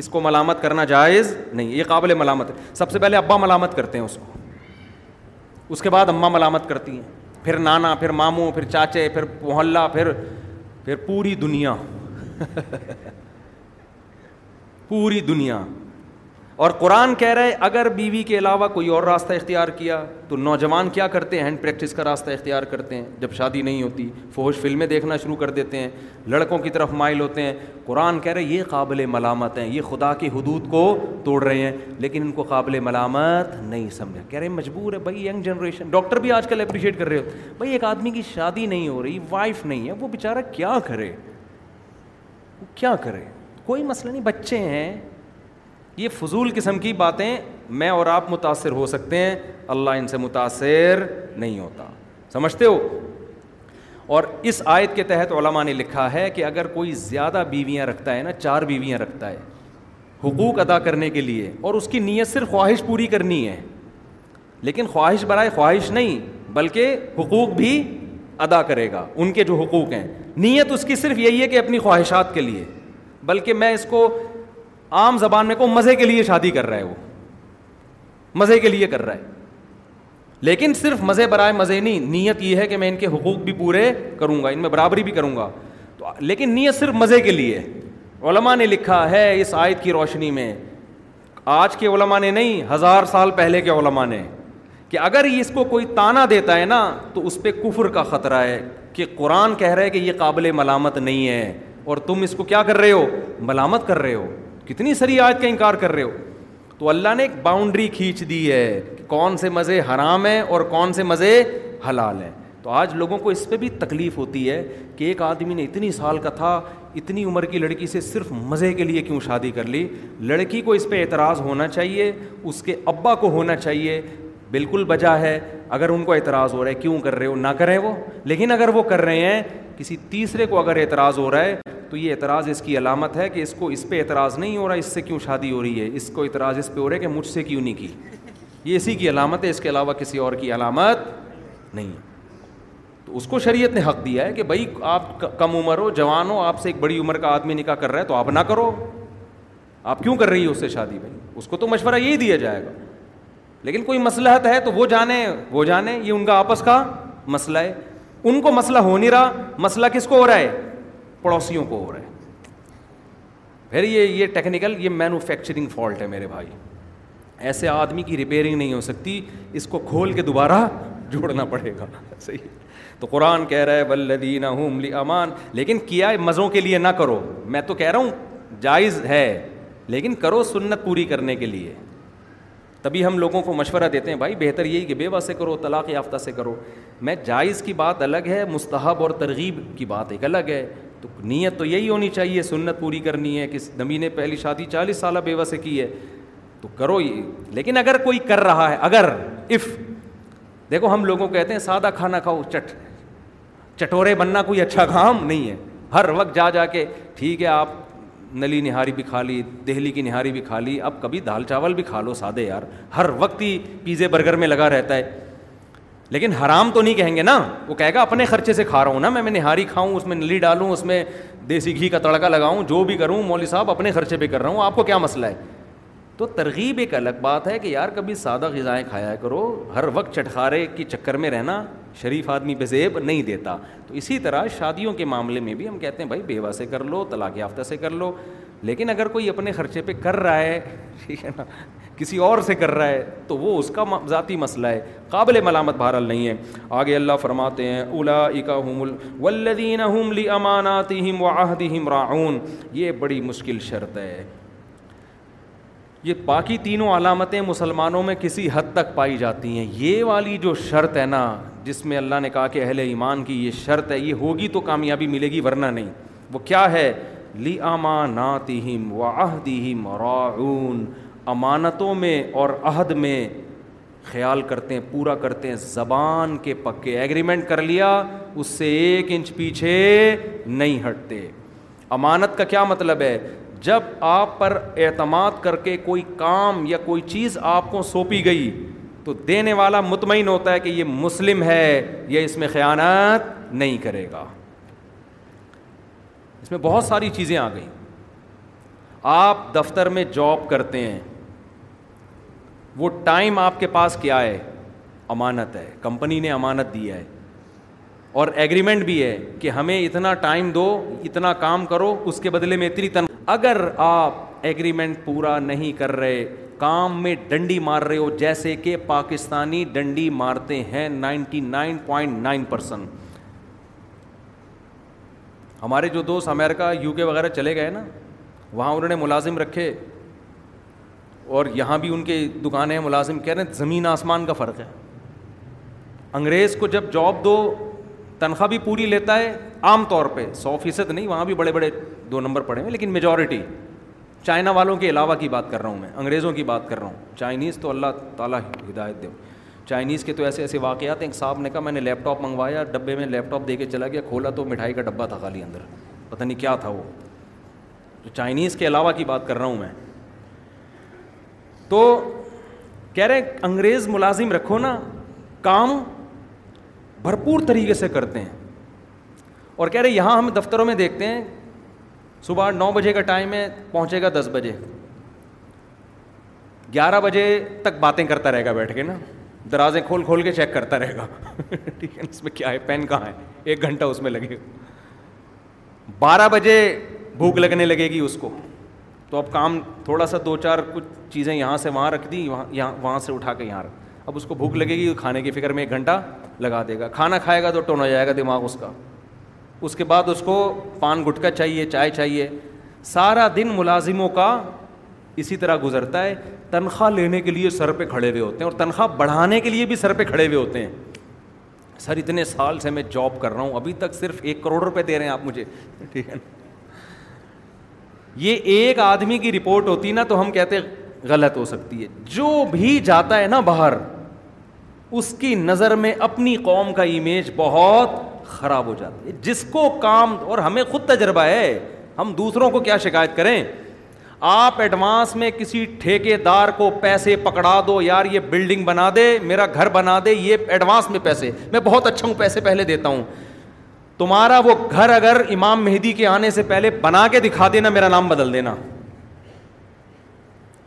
اس کو ملامت کرنا جائز نہیں یہ قابل ملامت ہے سب سے پہلے ابا ملامت کرتے ہیں اس کو اس کے بعد اماں ملامت کرتی ہیں پھر نانا پھر ماموں پھر چاچے پھر محلہ پھر پھر پوری دنیا پوری دنیا اور قرآن کہہ رہے اگر بیوی کے علاوہ کوئی اور راستہ اختیار کیا تو نوجوان کیا کرتے ہیں ہینڈ پریکٹس کا راستہ اختیار کرتے ہیں جب شادی نہیں ہوتی فوج فلمیں دیکھنا شروع کر دیتے ہیں لڑکوں کی طرف مائل ہوتے ہیں قرآن کہہ رہے یہ قابل ملامت ہیں یہ خدا کی حدود کو توڑ رہے ہیں لیکن ان کو قابل ملامت نہیں سمجھا کہہ رہے مجبور ہے بھائی ینگ جنریشن ڈاکٹر بھی آج کل اپریشیٹ کر رہے ہو بھائی ایک آدمی کی شادی نہیں ہو رہی وائف نہیں ہے وہ بیچارہ کیا کرے وہ کیا کرے کوئی مسئلہ نہیں بچے ہیں یہ فضول قسم کی باتیں میں اور آپ متاثر ہو سکتے ہیں اللہ ان سے متاثر نہیں ہوتا سمجھتے ہو اور اس آیت کے تحت علماء نے لکھا ہے کہ اگر کوئی زیادہ بیویاں رکھتا ہے نا چار بیویاں رکھتا ہے حقوق ادا کرنے کے لیے اور اس کی نیت صرف خواہش پوری کرنی ہے لیکن خواہش برائے خواہش نہیں بلکہ حقوق بھی ادا کرے گا ان کے جو حقوق ہیں نیت اس کی صرف یہی ہے کہ اپنی خواہشات کے لیے بلکہ میں اس کو عام زبان میں کو مزے کے لیے شادی کر رہا ہے وہ مزے کے لیے کر رہا ہے لیکن صرف مزے برائے مزے نہیں نیت یہ ہے کہ میں ان کے حقوق بھی پورے کروں گا ان میں برابری بھی کروں گا تو لیکن نیت صرف مزے کے لیے علماء نے لکھا ہے اس آیت کی روشنی میں آج کے علماء نے نہیں ہزار سال پہلے کے علماء نے کہ اگر یہ اس کو کوئی تانا دیتا ہے نا تو اس پہ کفر کا خطرہ ہے کہ قرآن کہہ رہا ہے کہ یہ قابل ملامت نہیں ہے اور تم اس کو کیا کر رہے ہو ملامت کر رہے ہو کتنی سری آیت کا انکار کر رہے ہو تو اللہ نے ایک باؤنڈری کھینچ دی ہے کہ کون سے مزے حرام ہیں اور کون سے مزے حلال ہیں تو آج لوگوں کو اس پہ بھی تکلیف ہوتی ہے کہ ایک آدمی نے اتنی سال کا تھا اتنی عمر کی لڑکی سے صرف مزے کے لیے کیوں شادی کر لی لڑکی کو اس پہ اعتراض ہونا چاہیے اس کے ابا کو ہونا چاہیے بالکل بجا ہے اگر ان کو اعتراض ہو رہا ہے کیوں کر رہے ہو نہ کریں وہ لیکن اگر وہ کر رہے ہیں کسی تیسرے کو اگر اعتراض ہو رہا ہے تو یہ اعتراض اس کی علامت ہے کہ اس کو اس پہ اعتراض نہیں ہو رہا اس سے کیوں شادی ہو رہی ہے اس کو اعتراض اس پہ ہو رہا ہے کہ مجھ سے کیوں نہیں کی یہ اسی کی علامت ہے اس کے علاوہ کسی اور کی علامت نہیں تو اس کو شریعت نے حق دیا ہے کہ بھائی آپ کم عمر ہو جوان ہو آپ سے ایک بڑی عمر کا آدمی نکاح کر رہا ہے تو آپ نہ کرو آپ کیوں کر رہی ہو اس سے شادی بھائی اس کو تو مشورہ یہی دیا جائے گا لیکن کوئی مسلحت ہے تو وہ جانے وہ جانے یہ ان کا آپس کا مسئلہ ہے ان کو مسئلہ ہو نہیں رہا مسئلہ کس کو ہو رہا ہے پڑوسیوں کو ہو رہا ہے پھر یہ یہ ٹیکنیکل یہ مینوفیکچرنگ فالٹ ہے میرے بھائی ایسے آدمی کی ریپیئرنگ نہیں ہو سکتی اس کو کھول کے دوبارہ جوڑنا پڑے گا صحیح تو قرآن کہہ رہا ہے بلدینہ امان لیکن کیا ہے مزوں کے لیے نہ کرو میں تو کہہ رہا ہوں جائز ہے لیکن کرو سنت پوری کرنے کے لیے تبھی ہم لوگوں کو مشورہ دیتے ہیں بھائی بہتر یہی کہ بیوہ سے کرو طلاق یافتہ سے کرو میں جائز کی بات الگ ہے مستحب اور ترغیب کی بات ایک الگ ہے تو نیت تو یہی ہونی چاہیے سنت پوری کرنی ہے کہ نبی نے پہلی شادی چالیس سالہ بیوہ سے کی ہے تو کرو یہ لیکن اگر کوئی کر رہا ہے اگر اف دیکھو ہم لوگوں کہتے ہیں سادہ کھانا کھاؤ چٹ چٹورے بننا کوئی اچھا کام نہیں ہے ہر وقت جا جا کے ٹھیک ہے آپ نلی نہاری بھی کھا لی دہلی کی نہاری بھی کھا لی اب کبھی دال چاول بھی کھا لو سادے یار ہر وقت ہی پیزے برگر میں لگا رہتا ہے لیکن حرام تو نہیں کہیں گے نا وہ کہے گا اپنے خرچے سے کھا رہا ہوں نا میں میں نہاری کھاؤں اس میں نلی ڈالوں اس میں دیسی گھی کا تڑکا لگاؤں جو بھی کروں مولوی صاحب اپنے خرچے پہ کر رہا ہوں آپ کو کیا مسئلہ ہے تو ترغیب ایک الگ بات ہے کہ یار کبھی سادہ غذائیں کھایا کرو ہر وقت چٹخارے کے چکر میں رہنا شریف آدمی بے زیب نہیں دیتا تو اسی طرح شادیوں کے معاملے میں بھی ہم کہتے ہیں بھائی بیوہ سے کر لو طلاق یافتہ سے کر لو لیکن اگر کوئی اپنے خرچے پہ کر رہا ہے ٹھیک ہے نا کسی اور سے کر رہا ہے تو وہ اس کا ذاتی مسئلہ ہے قابل ملامت بہرحال نہیں ہے آگے اللہ فرماتے ہیں اولا اکا راعون یہ بڑی مشکل شرط ہے یہ باقی تینوں علامتیں مسلمانوں میں کسی حد تک پائی جاتی ہیں یہ والی جو شرط ہے نا جس میں اللہ نے کہا کہ اہل ایمان کی یہ شرط ہے یہ ہوگی تو کامیابی ملے گی ورنہ نہیں وہ کیا ہے لی اماناتہم و عہدہم راعون امانتوں میں اور عہد میں خیال کرتے ہیں پورا کرتے ہیں زبان کے پکے ایگریمنٹ کر لیا اس سے ایک انچ پیچھے نہیں ہٹتے امانت کا کیا مطلب ہے جب آپ پر اعتماد کر کے کوئی کام یا کوئی چیز آپ کو سونپی گئی تو دینے والا مطمئن ہوتا ہے کہ یہ مسلم ہے یہ اس میں خیانت نہیں کرے گا اس میں بہت ساری چیزیں آ گئیں آپ دفتر میں جاب کرتے ہیں وہ ٹائم آپ کے پاس کیا ہے امانت ہے کمپنی نے امانت دی ہے اور ایگریمنٹ بھی ہے کہ ہمیں اتنا ٹائم دو اتنا کام کرو اس کے بدلے میں اتنی تنخواہ اگر آپ ایگریمنٹ پورا نہیں کر رہے کام میں ڈنڈی مار رہے ہو جیسے کہ پاکستانی ڈنڈی مارتے ہیں ninety nine point nine percent ہمارے جو دوست امیرکا یو کے وغیرہ چلے گئے نا وہاں انہوں نے ملازم رکھے اور یہاں بھی ان کی دکانیں ملازم کہہ رہے ہیں زمین آسمان کا فرق ہے انگریز کو جب جاب دو تنخواہ بھی پوری لیتا ہے عام طور پہ سو فیصد نہیں وہاں بھی بڑے بڑے دو نمبر پڑے ہوئے لیکن میجورٹی چائنا والوں کے علاوہ کی بات کر رہا ہوں میں انگریزوں کی بات کر رہا ہوں چائنیز تو اللہ تعالیٰ ہدایت دے چائنیز کے تو ایسے ایسے واقعات ایک صاحب نے کہا میں نے لیپ ٹاپ منگوایا ڈبے میں لیپ ٹاپ دے کے چلا گیا کھولا تو مٹھائی کا ڈبہ تھا خالی اندر پتہ نہیں کیا تھا وہ تو چائنیز کے علاوہ کی بات کر رہا ہوں میں تو کہہ رہے ہیں انگریز ملازم رکھو نا کام بھرپور طریقے سے کرتے ہیں اور کہہ رہے یہاں ہم دفتروں میں دیکھتے ہیں صبح نو بجے کا ٹائم ہے پہنچے گا دس بجے گیارہ بجے تک باتیں کرتا رہے گا بیٹھ کے نا درازیں کھول کھول کے چیک کرتا رہے گا ٹھیک ہے اس میں کیا ہے پین کہاں ہے ایک گھنٹہ اس میں لگے گا بارہ بجے بھوک لگنے لگے گی اس کو تو اب کام تھوڑا سا دو چار کچھ چیزیں یہاں سے وہاں رکھ دی وہاں سے اٹھا کے یہاں رکھ اب اس کو بھوک لگے گی کھانے کی فکر میں ایک گھنٹہ لگا دے گا کھانا کھائے گا تو ٹون ہو جائے گا دماغ اس کا اس کے بعد اس کو پان گٹکا چاہیے چائے چاہیے سارا دن ملازموں کا اسی طرح گزرتا ہے تنخواہ لینے کے لیے سر پہ کھڑے ہوئے ہوتے ہیں اور تنخواہ بڑھانے کے لیے بھی سر پہ کھڑے ہوئے ہوتے ہیں سر اتنے سال سے میں جاب کر رہا ہوں ابھی تک صرف ایک کروڑ روپے دے رہے ہیں آپ مجھے ٹھیک ہے یہ ایک آدمی کی رپورٹ ہوتی نا تو ہم کہتے غلط ہو سکتی ہے جو بھی جاتا ہے نا باہر اس کی نظر میں اپنی قوم کا ایمیج بہت خراب ہو جاتی جس کو کام اور ہمیں خود تجربہ ہے ہم دوسروں کو کیا شکایت کریں آپ ایڈوانس میں کسی ٹھیکے دار کو پیسے پکڑا دو یار یہ بلڈنگ بنا دے میرا گھر بنا دے یہ ایڈوانس میں پیسے میں بہت اچھا ہوں پیسے پہلے دیتا ہوں تمہارا وہ گھر اگر امام مہدی کے آنے سے پہلے بنا کے دکھا دینا میرا نام بدل دینا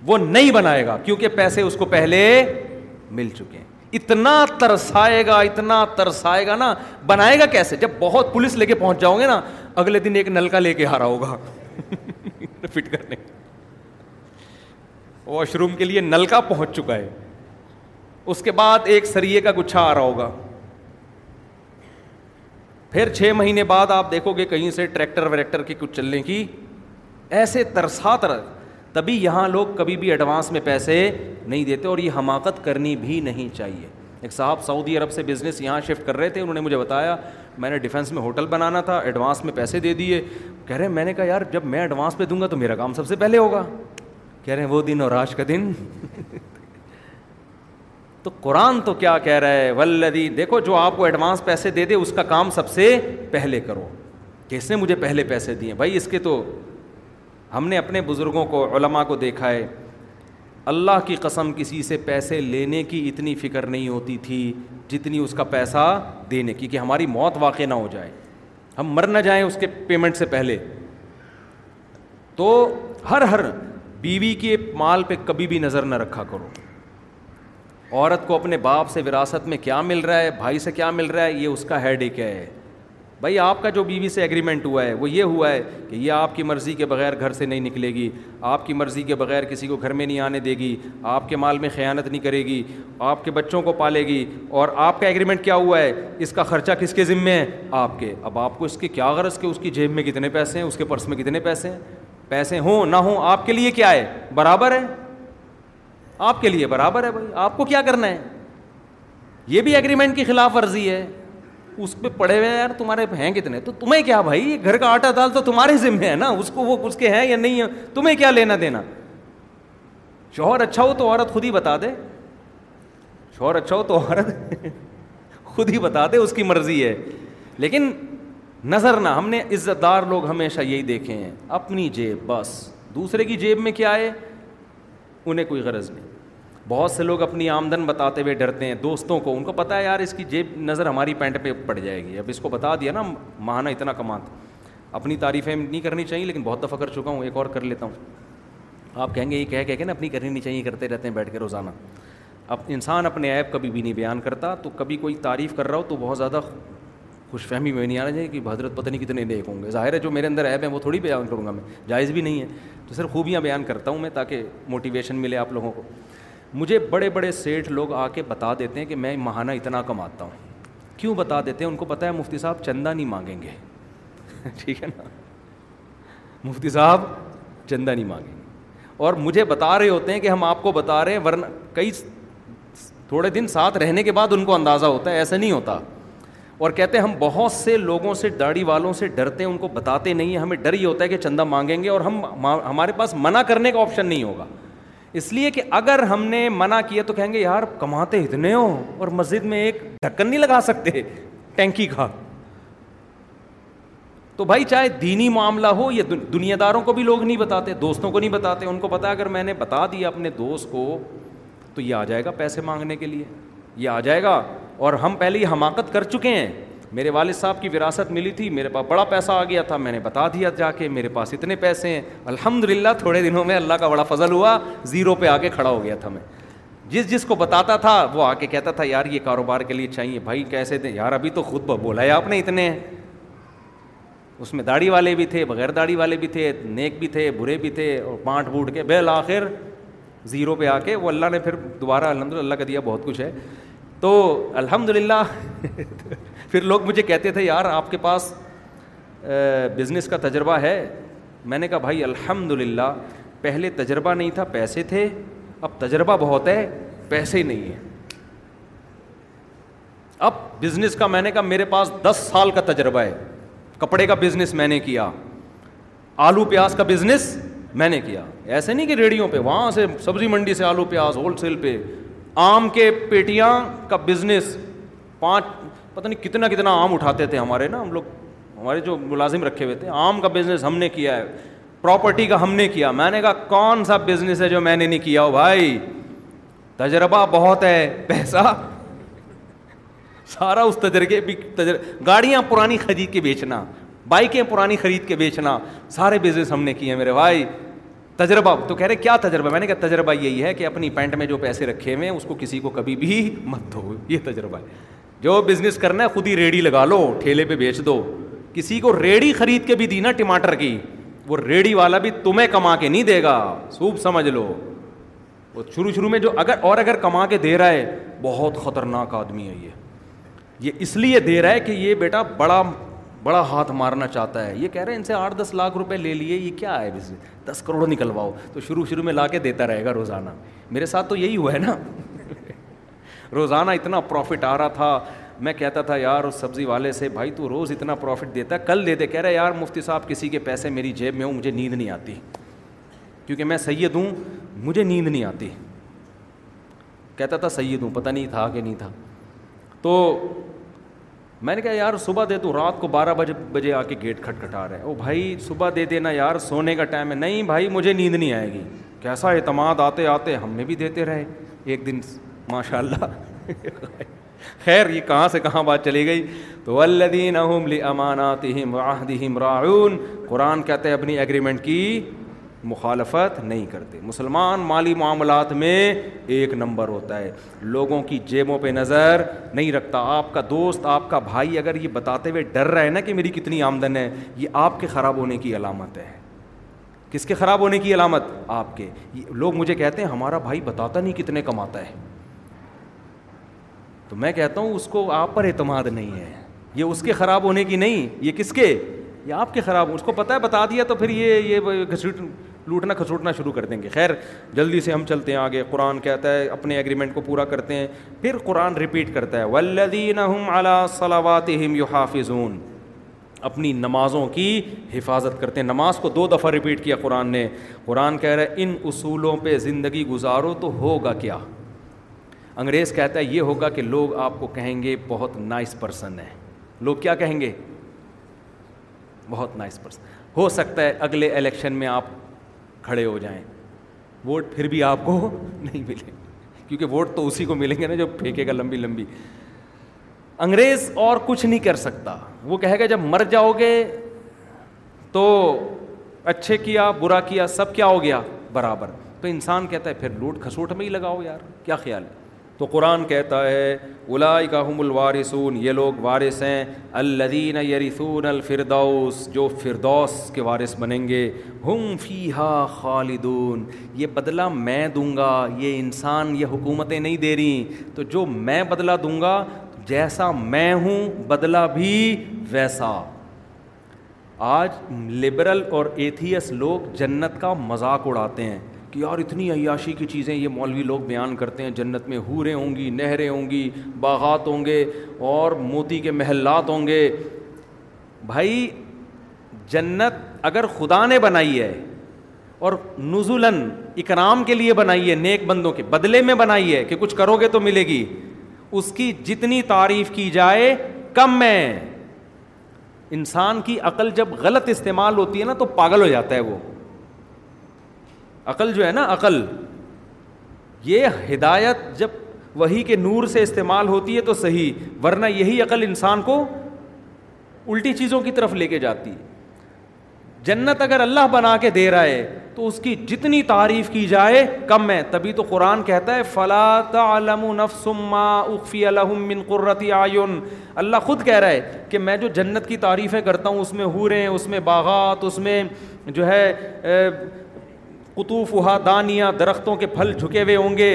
وہ نہیں بنائے گا کیونکہ پیسے اس کو پہلے مل چکے ہیں اتنا ترسائے گا اتنا ترسائے گا نا بنائے گا کیسے جب بہت پولیس لے کے پہنچ جاؤ گے نا اگلے دن ایک نل کا لے کے ہارا ہوگا فٹ کرنے واش روم کے لیے نل کا پہنچ چکا ہے اس کے بعد ایک سریے کا گچھا آ رہا ہوگا پھر چھ مہینے بعد آپ دیکھو گے کہیں سے ٹریکٹر وریکٹر کے کچھ چلنے کی ایسے ترسا تر تبھی یہاں لوگ کبھی بھی ایڈوانس میں پیسے نہیں دیتے اور یہ حماقت کرنی بھی نہیں چاہیے ایک صاحب سعودی عرب سے بزنس یہاں شفٹ کر رہے تھے انہوں نے مجھے بتایا میں نے ڈیفینس میں ہوٹل بنانا تھا ایڈوانس میں پیسے دے دیے کہہ رہے ہیں میں نے کہا یار جب میں ایڈوانس پہ دوں گا تو میرا کام سب سے پہلے ہوگا کہہ رہے ہیں وہ دن اور آج کا دن تو قرآن تو کیا کہہ رہا ہے ولدی دیکھو جو آپ کو ایڈوانس پیسے دے دے اس کا کام سب سے پہلے کرو کس نے مجھے پہلے پیسے دیے بھائی اس کے تو ہم نے اپنے بزرگوں کو علماء کو دیکھا ہے اللہ کی قسم کسی سے پیسے لینے کی اتنی فکر نہیں ہوتی تھی جتنی اس کا پیسہ دینے کی کہ ہماری موت واقع نہ ہو جائے ہم مر نہ جائیں اس کے پیمنٹ سے پہلے تو ہر ہر بیوی کے مال پہ کبھی بھی نظر نہ رکھا کرو عورت کو اپنے باپ سے وراثت میں کیا مل رہا ہے بھائی سے کیا مل رہا ہے یہ اس کا ہیڈ ایک ہے بھائی آپ کا جو بیوی سے ایگریمنٹ ہوا ہے وہ یہ ہوا ہے کہ یہ آپ کی مرضی کے بغیر گھر سے نہیں نکلے گی آپ کی مرضی کے بغیر کسی کو گھر میں نہیں آنے دے گی آپ کے مال میں خیانت نہیں کرے گی آپ کے بچوں کو پالے گی اور آپ کا ایگریمنٹ کیا ہوا ہے اس کا خرچہ کس کے ذمے ہے آپ کے اب آپ کو اس کے کیا غرض کہ اس کی جیب میں کتنے پیسے ہیں اس کے پرس میں کتنے پیسے ہیں پیسے ہوں نہ ہوں آپ کے لیے کیا ہے برابر ہے آپ کے لیے برابر ہے بھائی آپ کو کیا کرنا ہے یہ بھی ایگریمنٹ کی خلاف ورزی ہے اس پہ پڑے ہوئے ہیں یار تمہارے ہیں کتنے تو تمہیں کیا بھائی گھر کا آٹا دال تو تمہارے ذمہ ہے نا اس کو وہ اس کے ہیں یا نہیں تمہیں کیا لینا دینا شوہر اچھا ہو تو عورت خود ہی بتا دے شوہر اچھا ہو تو عورت خود ہی بتا دے اس کی مرضی ہے لیکن نظر نہ ہم نے عزت دار لوگ ہمیشہ یہی دیکھے ہیں اپنی جیب بس دوسرے کی جیب میں کیا ہے انہیں کوئی غرض نہیں بہت سے لوگ اپنی آمدن بتاتے ہوئے ڈرتے ہیں دوستوں کو ان کو پتا ہے یار اس کی جیب نظر ہماری پینٹ پہ پڑ جائے گی اب اس کو بتا دیا نا ماہانہ اتنا کمات اپنی تعریفیں نہیں کرنی چاہیے لیکن بہت دفعہ کر چکا ہوں ایک اور کر لیتا ہوں آپ کہیں گے یہ کہہ کہہ کے نا اپنی کرنی نہیں چاہیے کرتے رہتے ہیں بیٹھ کے روزانہ اب انسان اپنے ایپ کبھی بھی نہیں بیان کرتا تو کبھی کوئی تعریف کر رہا ہو تو بہت زیادہ خوش فہمی میں نہیں آنا چاہیے کہ حضرت پتہ نہیں کتنے ہوں گے ظاہر ہے جو میرے اندر ایپ ہیں وہ تھوڑی بیان کروں گا میں جائز بھی نہیں ہے تو صرف خوبیاں بیان کرتا ہوں میں تاکہ موٹیویشن ملے آپ لوگوں کو مجھے بڑے بڑے سیٹھ لوگ آ کے بتا دیتے ہیں کہ میں ماہانہ اتنا کماتا ہوں کیوں بتا دیتے ہیں ان کو پتہ ہے مفتی صاحب چندہ نہیں مانگیں گے ٹھیک ہے نا مفتی صاحب چندہ نہیں مانگیں گے اور مجھے بتا رہے ہوتے ہیں کہ ہم آپ کو بتا رہے ہیں ورنہ کئی تھوڑے دن ساتھ رہنے کے بعد ان کو اندازہ ہوتا ہے ایسا نہیں ہوتا اور کہتے ہیں ہم بہت سے لوگوں سے داڑھی والوں سے ڈرتے ہیں ان کو بتاتے نہیں ہیں ہمیں ڈر ہی ہوتا ہے کہ چندہ مانگیں گے اور ہم ہمارے پاس منع کرنے کا آپشن نہیں ہوگا اس لیے کہ اگر ہم نے منع کیا تو کہیں گے یار کماتے اتنے ہو اور مسجد میں ایک ڈھکن نہیں لگا سکتے ٹینکی کا تو بھائی چاہے دینی معاملہ ہو یا دنیا داروں کو بھی لوگ نہیں بتاتے دوستوں کو نہیں بتاتے ان کو پتا اگر میں نے بتا دیا اپنے دوست کو تو یہ آ جائے گا پیسے مانگنے کے لیے یہ آ جائے گا اور ہم پہلے یہ حماقت کر چکے ہیں میرے والد صاحب کی وراثت ملی تھی میرے پاس بڑا پیسہ آ گیا تھا میں نے بتا دیا جا کے میرے پاس اتنے پیسے ہیں الحمد للہ تھوڑے دنوں میں اللہ کا بڑا فضل ہوا زیرو پہ آ کے کھڑا ہو گیا تھا میں جس جس کو بتاتا تھا وہ آ کے کہتا تھا یار یہ کاروبار کے لیے چاہیے بھائی کیسے دیں یار ابھی تو خود بہ بولا آپ نے اتنے اس میں داڑھی والے بھی تھے بغیر داڑھی والے بھی تھے نیک بھی تھے برے بھی تھے اور پانٹ بوٹ کے بالآخر زیرو پہ آ کے وہ اللہ نے پھر دوبارہ الحمد للہ کا دیا بہت کچھ ہے تو الحمد للہ پھر لوگ مجھے کہتے تھے یار آپ کے پاس بزنس کا تجربہ ہے میں نے کہا بھائی الحمد للہ پہلے تجربہ نہیں تھا پیسے تھے اب تجربہ بہت ہے پیسے ہی نہیں ہیں اب بزنس کا میں نے کہا میرے پاس دس سال کا تجربہ ہے کپڑے کا بزنس میں نے کیا آلو پیاز کا بزنس میں نے کیا ایسے نہیں کہ ریڑھیوں پہ وہاں سے سبزی منڈی سے آلو پیاز ہول سیل پہ آم کے پیٹیاں کا بزنس پانچ پتہ نہیں کتنا کتنا آم اٹھاتے تھے ہمارے نا ہم لوگ ہمارے جو ملازم رکھے ہوئے تھے آم کا بزنس ہم نے کیا ہے پراپرٹی کا ہم نے کیا میں نے کہا کون سا بزنس ہے جو میں نے نہیں کیا ہو بھائی تجربہ بہت ہے پیسہ سارا اس تجربے بھی گاڑیاں پرانی خرید کے بیچنا بائکیں پرانی خرید کے بیچنا سارے بزنس ہم نے کیے ہیں میرے بھائی تجربہ تو کہہ رہے کیا تجربہ میں نے کہا تجربہ یہی ہے کہ اپنی پینٹ میں جو پیسے رکھے ہوئے ہیں اس کو کسی کو کبھی بھی مت دھو یہ تجربہ ہے جو بزنس کرنا ہے خود ہی ریڑھی لگا لو ٹھیلے پہ بیچ دو کسی کو ریڑھی خرید کے بھی دی نا ٹماٹر کی وہ ریڑھی والا بھی تمہیں کما کے نہیں دے گا سوپ سمجھ لو وہ شروع شروع میں جو اگر اور اگر کما کے دے رہا ہے بہت خطرناک آدمی ہے یہ یہ اس لیے دے رہا ہے کہ یہ بیٹا بڑا بڑا ہاتھ مارنا چاہتا ہے یہ کہہ رہے ہیں ان سے آٹھ دس لاکھ روپے لے لیے یہ کیا ہے بزنس دس کروڑ نکلواؤ تو شروع شروع میں لا کے دیتا رہے گا روزانہ میرے ساتھ تو یہی ہوا ہے نا روزانہ اتنا پروفٹ آ رہا تھا میں کہتا تھا یار اس سبزی والے سے بھائی تو روز اتنا پروفٹ دیتا ہے کل دے دے کہہ رہے یار مفتی صاحب کسی کے پیسے میری جیب میں ہوں مجھے نیند نہیں آتی کیونکہ میں سید ہوں مجھے نیند نہیں آتی کہتا تھا سید ہوں پتہ نہیں تھا کہ نہیں تھا تو میں نے کہا یار صبح دے تو رات کو بارہ بجے بجے آ کے گیٹ کھٹکھٹا رہے او بھائی صبح دے دینا یار سونے کا ٹائم ہے نہیں بھائی مجھے نیند نہیں آئے گی کیسا اعتماد آتے آتے ہم نے بھی دیتے رہے ایک دن ماشاء اللہ خیر یہ کہاں سے کہاں بات چلی گئی تو اہم امانات راعون قرآن کہتے ہیں اپنی اگریمنٹ کی مخالفت نہیں کرتے مسلمان مالی معاملات میں ایک نمبر ہوتا ہے لوگوں کی جیبوں پہ نظر نہیں رکھتا آپ کا دوست آپ کا بھائی اگر یہ بتاتے ہوئے ڈر رہا ہے نا کہ میری کتنی آمدن ہے یہ آپ کے خراب ہونے کی علامت ہے کس کے خراب ہونے کی علامت آپ کے لوگ مجھے کہتے ہیں ہمارا بھائی بتاتا نہیں کتنے کماتا ہے تو میں کہتا ہوں اس کو آپ پر اعتماد نہیں ہے یہ اس کے خراب ہونے کی نہیں یہ کس کے یہ آپ کے خراب اس کو پتہ ہے بتا دیا تو پھر یہ یہ گھسیٹ لوٹنا کھسوٹنا شروع کر دیں گے خیر جلدی سے ہم چلتے ہیں آگے قرآن کہتا ہے اپنے ایگریمنٹ کو پورا کرتے ہیں پھر قرآن رپیٹ کرتا ہے ولدین علومات حافظ اپنی نمازوں کی حفاظت کرتے ہیں نماز کو دو دفعہ رپیٹ کیا قرآن نے قرآن کہہ رہا ہے ان اصولوں پہ زندگی گزارو تو ہوگا کیا انگریز کہتا ہے یہ ہوگا کہ لوگ آپ کو کہیں گے بہت نائس پرسن ہے لوگ کیا کہیں گے بہت نائس پرسن ہو سکتا ہے اگلے الیکشن میں آپ کھڑے ہو جائیں ووٹ پھر بھی آپ کو نہیں ملے کیونکہ ووٹ تو اسی کو ملیں گے نا جو پھینکے گا لمبی لمبی انگریز اور کچھ نہیں کر سکتا وہ کہے گا جب مر جاؤ گے تو اچھے کیا برا کیا سب کیا ہو گیا برابر تو انسان کہتا ہے پھر لوٹ کھسوٹ میں ہی لگاؤ یار کیا خیال ہے تو قرآن کہتا ہے الائی کا ہم الوارثون یہ لوگ وارث ہیں الدین یریثون الفردوس جو فردوس کے وارث بنیں گے ہم فی ہا خالدون یہ بدلہ میں دوں گا یہ انسان یہ حکومتیں نہیں دے رہی تو جو میں بدلہ دوں گا جیسا میں ہوں بدلہ بھی ویسا آج لبرل اور ایتھیس لوگ جنت کا مذاق اڑاتے ہیں کہ یار اتنی عیاشی کی چیزیں یہ مولوی لوگ بیان کرتے ہیں جنت میں حوریں ہوں گی نہریں ہوں گی باغات ہوں گے اور موتی کے محلات ہوں گے بھائی جنت اگر خدا نے بنائی ہے اور نزولن اکرام کے لیے بنائی ہے نیک بندوں کے بدلے میں بنائی ہے کہ کچھ کرو گے تو ملے گی اس کی جتنی تعریف کی جائے کم میں انسان کی عقل جب غلط استعمال ہوتی ہے نا تو پاگل ہو جاتا ہے وہ عقل جو ہے نا عقل یہ ہدایت جب وہی کے نور سے استعمال ہوتی ہے تو صحیح ورنہ یہی عقل انسان کو الٹی چیزوں کی طرف لے کے جاتی ہے جنت اگر اللہ بنا کے دے رہا ہے تو اس کی جتنی تعریف کی جائے کم ہے تبھی تو قرآن کہتا ہے اخفی لهم من قرۃ اعین اللہ خود کہہ رہا ہے کہ میں جو جنت کی تعریفیں کرتا ہوں اس میں حوریں اس میں باغات اس میں جو ہے کتوف ہوا دانیاں درختوں کے پھل جھکے ہوئے ہوں گے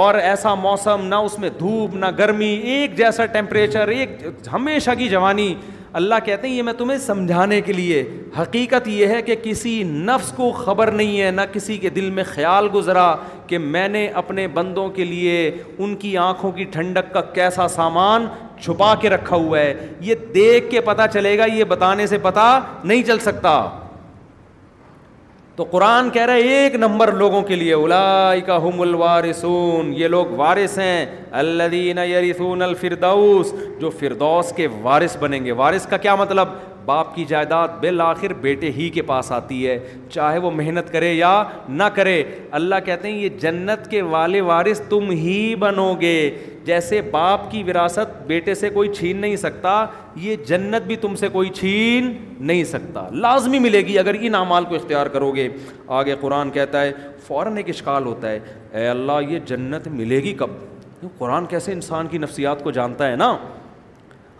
اور ایسا موسم نہ اس میں دھوپ نہ گرمی ایک جیسا ٹیمپریچر ایک ہمیشہ کی جوانی اللہ کہتے ہیں یہ میں تمہیں سمجھانے کے لیے حقیقت یہ ہے کہ کسی نفس کو خبر نہیں ہے نہ کسی کے دل میں خیال گزرا کہ میں نے اپنے بندوں کے لیے ان کی آنکھوں کی ٹھنڈک کا کیسا سامان چھپا کے رکھا ہوا ہے یہ دیکھ کے پتہ چلے گا یہ بتانے سے پتہ نہیں چل سکتا تو قرآن کہہ رہا ہے ایک نمبر لوگوں کے لیے اولا کا الوارثون الوارسون یہ لوگ وارث ہیں اللہ الفردوس جو فردوس کے وارث بنیں گے وارث کا کیا مطلب باپ کی جائیداد بالآخر بیٹے ہی کے پاس آتی ہے چاہے وہ محنت کرے یا نہ کرے اللہ کہتے ہیں یہ جنت کے والے وارث تم ہی بنو گے جیسے باپ کی وراثت بیٹے سے کوئی چھین نہیں سکتا یہ جنت بھی تم سے کوئی چھین نہیں سکتا لازمی ملے گی اگر ان اعمال کو اختیار کرو گے آگے قرآن کہتا ہے فوراً ایک اشکال ہوتا ہے اے اللہ یہ جنت ملے گی کب قرآن کیسے انسان کی نفسیات کو جانتا ہے نا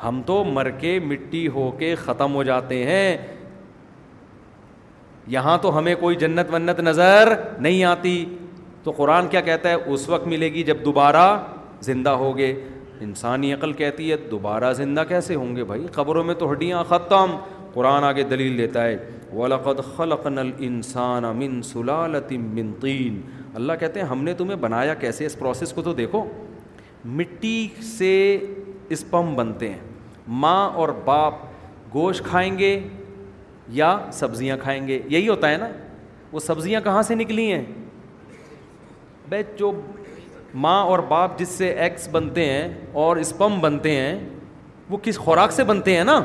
ہم تو مر کے مٹی ہو کے ختم ہو جاتے ہیں یہاں تو ہمیں کوئی جنت ونت نظر نہیں آتی تو قرآن کیا کہتا ہے اس وقت ملے گی جب دوبارہ زندہ ہوگے انسانی عقل کہتی ہے دوبارہ زندہ کیسے ہوں گے بھائی خبروں میں تو ہڈیاں ختم قرآن آگے دلیل دیتا ہے الْإِنسَانَ مِن انسان سلالت طِين اللہ کہتے ہیں ہم نے تمہیں بنایا کیسے اس پروسیس کو تو دیکھو مٹی سے اسپم بنتے ہیں ماں اور باپ گوشت کھائیں گے یا سبزیاں کھائیں گے یہی ہوتا ہے نا وہ سبزیاں کہاں سے نکلی ہیں بھائی جو ماں اور باپ جس سے ایکس بنتے ہیں اور اسپم بنتے ہیں وہ کس خوراک سے بنتے ہیں نا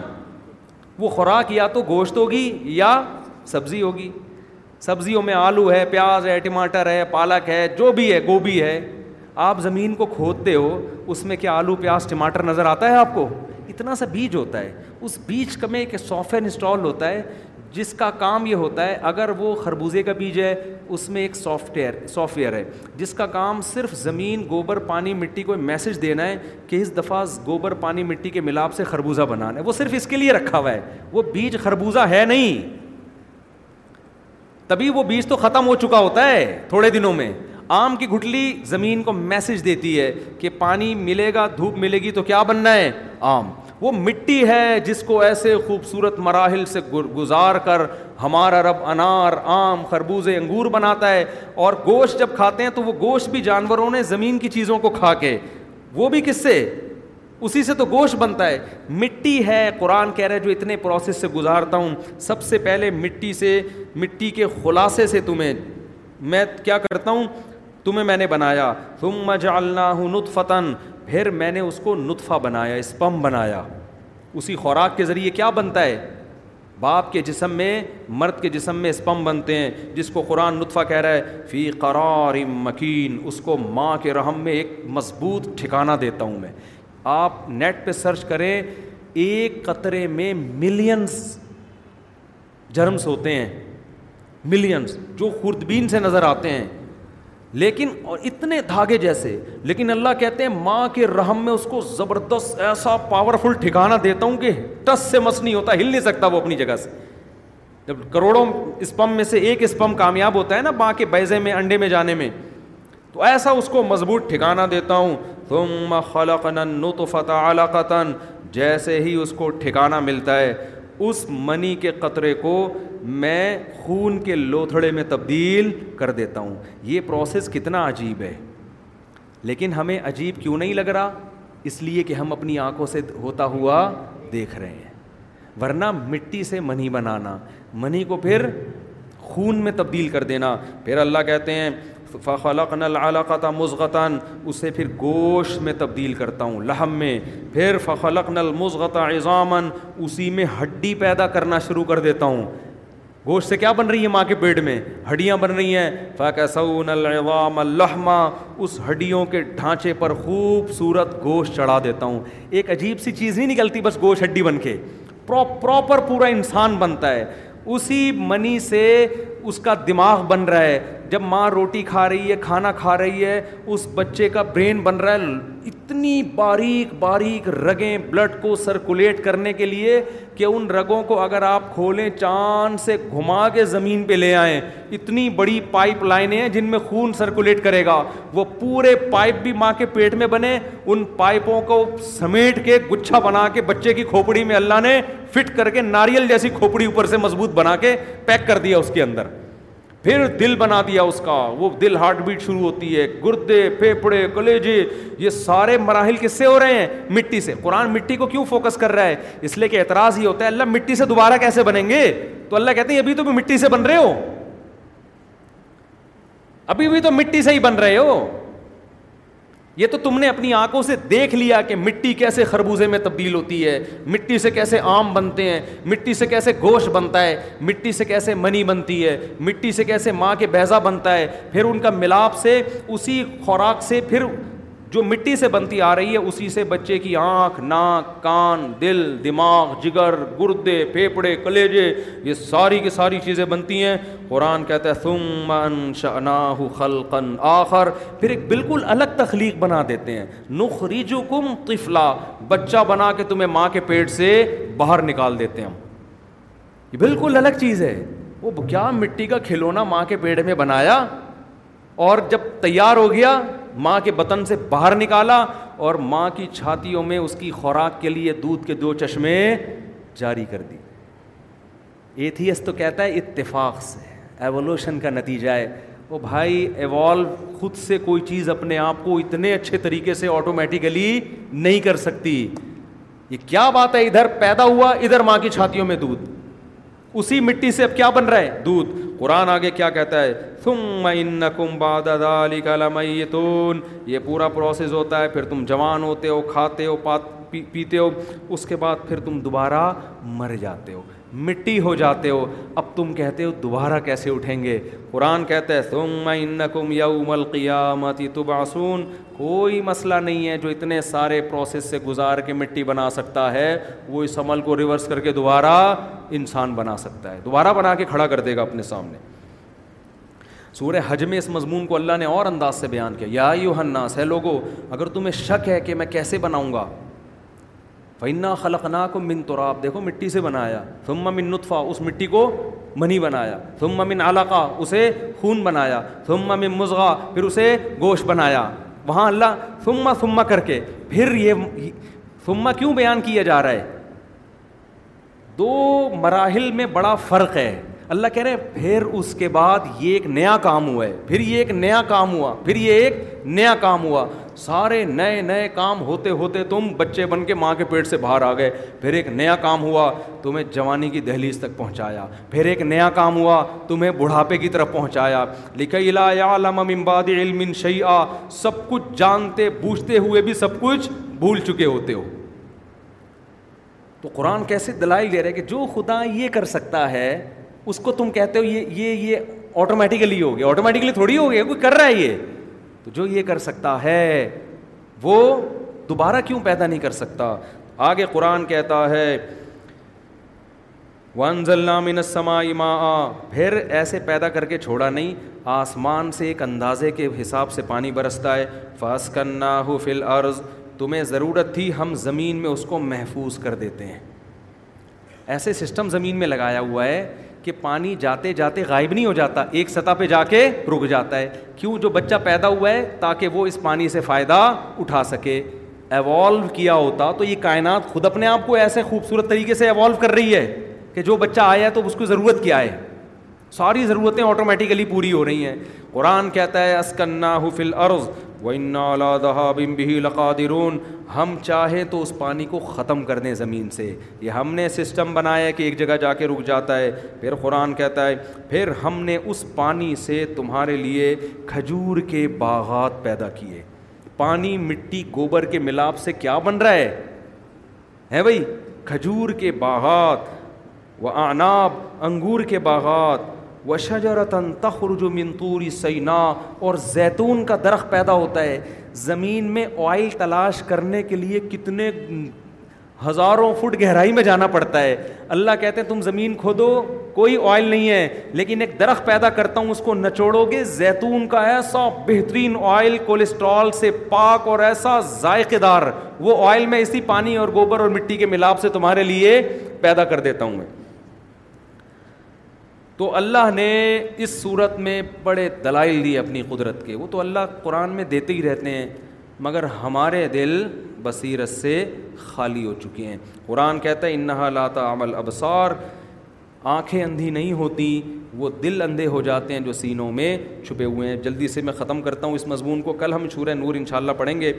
وہ خوراک یا تو گوشت ہوگی یا سبزی ہوگی سبزیوں میں آلو ہے پیاز ہے ٹماٹر ہے پالک ہے جو بھی ہے گوبھی ہے آپ زمین کو کھودتے ہو اس میں کیا آلو پیاز ٹماٹر نظر آتا ہے آپ کو اتنا سا بیج ہوتا ہے اس بیج کا میں سافٹ ویئر انسٹال ہوتا ہے جس کا کام یہ ہوتا ہے اگر وہ خربوزے کا بیج ہے اس میں ایک سافٹ ویئر سافٹ ویئر ہے جس کا کام صرف زمین گوبر پانی مٹی کو میسج دینا ہے کہ اس دفعہ گوبر پانی مٹی کے ملاپ سے خربوزہ بنانا ہے وہ صرف اس کے لیے رکھا ہوا ہے وہ بیج خربوزہ ہے نہیں تبھی وہ بیج تو ختم ہو چکا ہوتا ہے تھوڑے دنوں میں آم کی گٹلی زمین کو میسج دیتی ہے کہ پانی ملے گا دھوپ ملے گی تو کیا بننا ہے آم وہ مٹی ہے جس کو ایسے خوبصورت مراحل سے گزار کر ہمارا رب انار آم خربوزے انگور بناتا ہے اور گوشت جب کھاتے ہیں تو وہ گوشت بھی جانوروں نے زمین کی چیزوں کو کھا کے وہ بھی کس سے اسی سے تو گوشت بنتا ہے مٹی ہے قرآن کہہ رہے جو اتنے پروسیس سے گزارتا ہوں سب سے پہلے مٹی سے مٹی کے خلاصے سے تمہیں میں کیا کرتا ہوں تمہیں میں نے بنایا تم م جالا ہوں پھر میں نے اس کو نطفہ بنایا اسپم بنایا اسی خوراک کے ذریعے کیا بنتا ہے باپ کے جسم میں مرد کے جسم میں اسپم بنتے ہیں جس کو قرآن نطفہ کہہ رہا ہے فی قرار مکین اس کو ماں کے رحم میں ایک مضبوط ٹھکانہ دیتا ہوں میں آپ نیٹ پہ سرچ کریں ایک قطرے میں ملینس جرمس ہوتے ہیں ملینس جو خوردبین سے نظر آتے ہیں لیکن اور اتنے دھاگے جیسے لیکن اللہ کہتے ہیں ماں کے رحم میں اس کو زبردست ایسا پاورفل ٹھکانا دیتا ہوں کہ ٹس سے مس نہیں ہوتا ہل نہیں سکتا وہ اپنی جگہ سے جب کروڑوں اسپم میں سے ایک اسپم کامیاب ہوتا ہے نا ماں کے بیزے میں انڈے میں جانے میں تو ایسا اس کو مضبوط ٹھکانا دیتا ہوں تو فتح جیسے ہی اس کو ٹھکانا ملتا ہے اس منی کے قطرے کو میں خون کے لوتھڑے میں تبدیل کر دیتا ہوں یہ پروسیس کتنا عجیب ہے لیکن ہمیں عجیب کیوں نہیں لگ رہا اس لیے کہ ہم اپنی آنکھوں سے ہوتا ہوا دیکھ رہے ہیں ورنہ مٹی سے منی بنانا منی کو پھر خون میں تبدیل کر دینا پھر اللہ کہتے ہیں فخلقنا نلقطا مضغطن اسے پھر گوشت میں تبدیل کرتا ہوں لحم میں پھر فخلقنا نل عظامن اسی میں ہڈی پیدا کرنا شروع کر دیتا ہوں گوشت سے کیا بن رہی ہے ماں کے پیٹ میں ہڈیاں بن رہی ہیں فقصعلوام الحمہ اس ہڈیوں کے ڈھانچے پر خوبصورت گوشت چڑھا دیتا ہوں ایک عجیب سی چیز نہیں نکلتی بس گوشت ہڈی بن کے پراپر پورا انسان بنتا ہے اسی منی سے اس کا دماغ بن رہا ہے جب ماں روٹی کھا رہی ہے کھانا کھا رہی ہے اس بچے کا برین بن رہا ہے اتنی باریک باریک رگیں بلڈ کو سرکولیٹ کرنے کے لیے کہ ان رگوں کو اگر آپ کھولیں چاند سے گھما کے زمین پہ لے آئیں اتنی بڑی پائپ لائنیں ہیں جن میں خون سرکولیٹ کرے گا وہ پورے پائپ بھی ماں کے پیٹ میں بنے ان پائپوں کو سمیٹ کے گچھا بنا کے بچے کی کھوپڑی میں اللہ نے فٹ کر کے ناریل جیسی کھوپڑی اوپر سے مضبوط بنا کے پیک کر دیا اس کے اندر پھر دل بنا دیا اس کا وہ دل ہارٹ بیٹ شروع ہوتی ہے گردے پھیپڑے کلیجے یہ سارے مراحل کس سے ہو رہے ہیں مٹی سے قرآن مٹی کو کیوں فوکس کر رہا ہے اس لیے کہ اعتراض ہی ہوتا ہے اللہ مٹی سے دوبارہ کیسے بنیں گے تو اللہ کہتے ہیں ابھی تو مٹی سے بن رہے ہو ابھی بھی تو مٹی سے ہی بن رہے ہو یہ تو تم نے اپنی آنکھوں سے دیکھ لیا کہ مٹی کیسے خربوزے میں تبدیل ہوتی ہے مٹی سے کیسے آم بنتے ہیں مٹی سے کیسے گوشت بنتا ہے مٹی سے کیسے منی بنتی ہے مٹی سے کیسے ماں کے بیزا بنتا ہے پھر ان کا ملاپ سے اسی خوراک سے پھر جو مٹی سے بنتی آ رہی ہے اسی سے بچے کی آنکھ ناک کان دل دماغ جگر گردے پھیپڑے کلیجے یہ ساری کی ساری چیزیں بنتی ہیں قرآن کہتا ہے ثم انشأناہ خلقا آخر پھر ایک بالکل الگ تخلیق بنا دیتے ہیں نخرجکم طفلا بچہ بنا کے تمہیں ماں کے پیٹ سے باہر نکال دیتے ہم یہ بالکل الگ چیز ہے وہ کیا مٹی کا کھلونا ماں کے پیٹ میں بنایا اور جب تیار ہو گیا ماں کے بطن سے باہر نکالا اور ماں کی چھاتیوں میں اس کی خوراک کے لیے دودھ کے دو چشمے جاری کر دی ایتھیس تو کہتا ہے اتفاق سے ایوولوشن کا نتیجہ ہے وہ بھائی ایوالو خود سے کوئی چیز اپنے آپ کو اتنے اچھے طریقے سے آٹومیٹیکلی نہیں کر سکتی یہ کیا بات ہے ادھر پیدا ہوا ادھر ماں کی چھاتیوں میں دودھ اسی مٹی سے اب کیا بن رہا ہے دودھ قرآن آگے کیا کہتا ہے ثم انکم بعد ذلك لمیتون یہ پورا پروسیس ہوتا ہے پھر تم جوان ہوتے ہو کھاتے ہو پات پی, پیتے ہو اس کے بعد پھر تم دوبارہ مر جاتے ہو مٹی ہو جاتے ہو اب تم کہتے ہو دوبارہ کیسے اٹھیں گے قرآن کہتا ہے ثم انکم یوم القیامت تبعثون کوئی مسئلہ نہیں ہے جو اتنے سارے پروسیس سے گزار کے مٹی بنا سکتا ہے وہ اس عمل کو ریورس کر کے دوبارہ انسان بنا سکتا ہے دوبارہ بنا کے کھڑا کر دے گا اپنے سامنے سورہ میں اس مضمون کو اللہ نے اور انداز سے بیان کیا یا یو ہنس ہے لوگو اگر تمہیں شک ہے کہ میں کیسے بناؤں گا فینا خلقنا کو من آپ دیکھو مٹی سے بنایا من نطفہ اس مٹی کو منی بنایا من علاقہ اسے خون بنایا من مضغہ پھر اسے گوشت بنایا وہاں اللہ سما سما کر کے پھر یہ سما کیوں بیان کیا جا رہا ہے دو مراحل میں بڑا فرق ہے اللہ کہہ رہے ہیں پھر اس کے بعد یہ ایک نیا کام ہوا ہے پھر یہ ایک نیا کام ہوا پھر یہ ایک نیا کام ہوا سارے نئے نئے کام ہوتے ہوتے تم بچے بن کے ماں کے پیٹ سے باہر آ گئے پھر ایک نیا کام ہوا تمہیں جوانی کی دہلیز تک پہنچایا پھر ایک نیا کام ہوا تمہیں بڑھاپے کی طرف پہنچایا لکھا علا امباد علم شعیٰ سب کچھ جانتے بوجھتے ہوئے بھی سب کچھ بھول چکے ہوتے ہو تو قرآن کیسے دلائل دے رہے کہ جو خدا یہ کر سکتا ہے اس کو تم کہتے ہو یہ یہ یہ آٹومیٹیکلی ہو گیا آٹومیٹکلی تھوڑی ہو گیا کوئی کر رہا ہے یہ تو جو یہ کر سکتا ہے وہ دوبارہ کیوں پیدا نہیں کر سکتا آگے قرآن کہتا ہے ون ضلع ماء پھر ایسے پیدا کر کے چھوڑا نہیں آسمان سے ایک اندازے کے حساب سے پانی برستا ہے فاس کرنا ہو فل عرض تمہیں ضرورت تھی ہم زمین میں اس کو محفوظ کر دیتے ہیں ایسے سسٹم زمین میں لگایا ہوا ہے کہ پانی جاتے جاتے غائب نہیں ہو جاتا ایک سطح پہ جا کے رک جاتا ہے کیوں جو بچہ پیدا ہوا ہے تاکہ وہ اس پانی سے فائدہ اٹھا سکے ایوالو کیا ہوتا تو یہ کائنات خود اپنے آپ کو ایسے خوبصورت طریقے سے ایوالو کر رہی ہے کہ جو بچہ آیا ہے تو اس کو ضرورت کیا ہے ساری ضرورتیں آٹومیٹیکلی پوری ہو رہی ہیں قرآن کہتا ہے اسکنا حفل عرض ارز وقاد ہم چاہیں تو اس پانی کو ختم کر دیں زمین سے یہ ہم نے سسٹم بنایا ہے کہ ایک جگہ جا کے رک جاتا ہے پھر قرآن کہتا ہے پھر ہم نے اس پانی سے تمہارے لیے کھجور کے باغات پیدا کیے پانی مٹی گوبر کے ملاپ سے کیا بن رہا ہے بھائی کھجور کے باغات وہ آناب انگور کے باغات و رتن تخرج جو منتوری سینا اور زیتون کا درخت پیدا ہوتا ہے زمین میں آئل تلاش کرنے کے لیے کتنے ہزاروں فٹ گہرائی میں جانا پڑتا ہے اللہ کہتے ہیں تم زمین کھودو کوئی آئل نہیں ہے لیکن ایک درخت پیدا کرتا ہوں اس کو نچوڑو گے زیتون کا ایسا بہترین آئل کولیسٹرول سے پاک اور ایسا ذائقے دار وہ آئل میں اسی پانی اور گوبر اور مٹی کے ملاپ سے تمہارے لیے پیدا کر دیتا ہوں میں تو اللہ نے اس صورت میں بڑے دلائل دیے اپنی قدرت کے وہ تو اللہ قرآن میں دیتے ہی رہتے ہیں مگر ہمارے دل بصیرت سے خالی ہو چکے ہیں قرآن کہتا ہے انہا لا عمل ابصار آنکھیں اندھی نہیں ہوتی وہ دل اندھے ہو جاتے ہیں جو سینوں میں چھپے ہوئے ہیں جلدی سے میں ختم کرتا ہوں اس مضمون کو کل ہم چھورے نور انشاءاللہ پڑھیں گے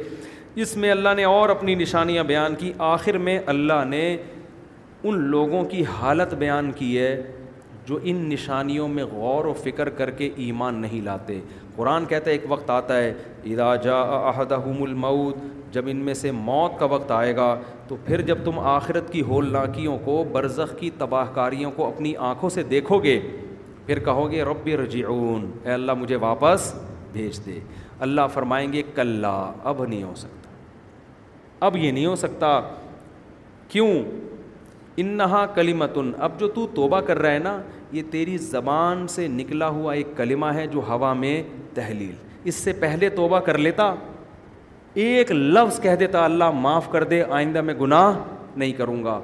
اس میں اللہ نے اور اپنی نشانیاں بیان کی آخر میں اللہ نے ان لوگوں کی حالت بیان کی ہے جو ان نشانیوں میں غور و فکر کر کے ایمان نہیں لاتے قرآن کہتا ہے ایک وقت آتا ہے ادا احدہم الموت جب ان میں سے موت کا وقت آئے گا تو پھر جب تم آخرت کی ہول ناکیوں کو برزخ کی تباہ کاریوں کو اپنی آنکھوں سے دیکھو گے پھر کہو گے رب رجعون اے اللہ مجھے واپس بھیج دے اللہ فرمائیں گے کلّہ اب نہیں ہو سکتا اب یہ نہیں ہو سکتا کیوں انہا کلیمتن اب جو تو توبہ کر رہا ہے نا یہ تیری زبان سے نکلا ہوا ایک کلمہ ہے جو ہوا میں تحلیل اس سے پہلے توبہ کر لیتا ایک لفظ کہہ دیتا اللہ معاف کر دے آئندہ میں گناہ نہیں کروں گا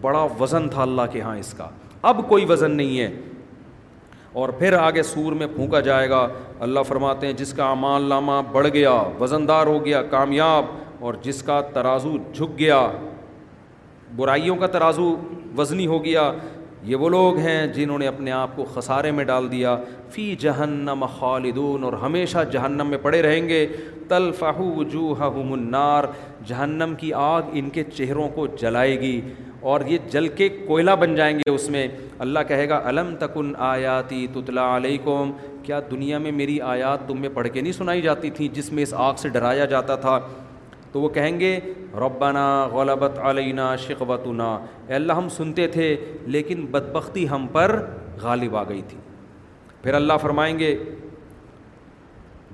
بڑا وزن تھا اللہ کے ہاں اس کا اب کوئی وزن نہیں ہے اور پھر آگے سور میں پھونکا جائے گا اللہ فرماتے ہیں جس کا امان لامہ بڑھ گیا وزن دار ہو گیا کامیاب اور جس کا ترازو جھک گیا برائیوں کا ترازو وزنی ہو گیا یہ وہ لوگ ہیں جنہوں نے اپنے آپ کو خسارے میں ڈال دیا فی جہنم خالدون اور ہمیشہ جہنم میں پڑے رہیں گے تلفہ وجوہ منار جہنم کی آگ ان کے چہروں کو جلائے گی اور یہ جل کے کوئلہ بن جائیں گے اس میں اللہ کہے گا علم تکن آیاتی تطلا علیکم کیا دنیا میں میری آیات تم میں پڑھ کے نہیں سنائی جاتی تھیں جس میں اس آگ سے ڈرایا جاتا تھا تو وہ کہیں گے ربنا غلبت علینہ شقوتنا اے اللہ ہم سنتے تھے لیکن بدبختی ہم پر غالب آ گئی تھی پھر اللہ فرمائیں گے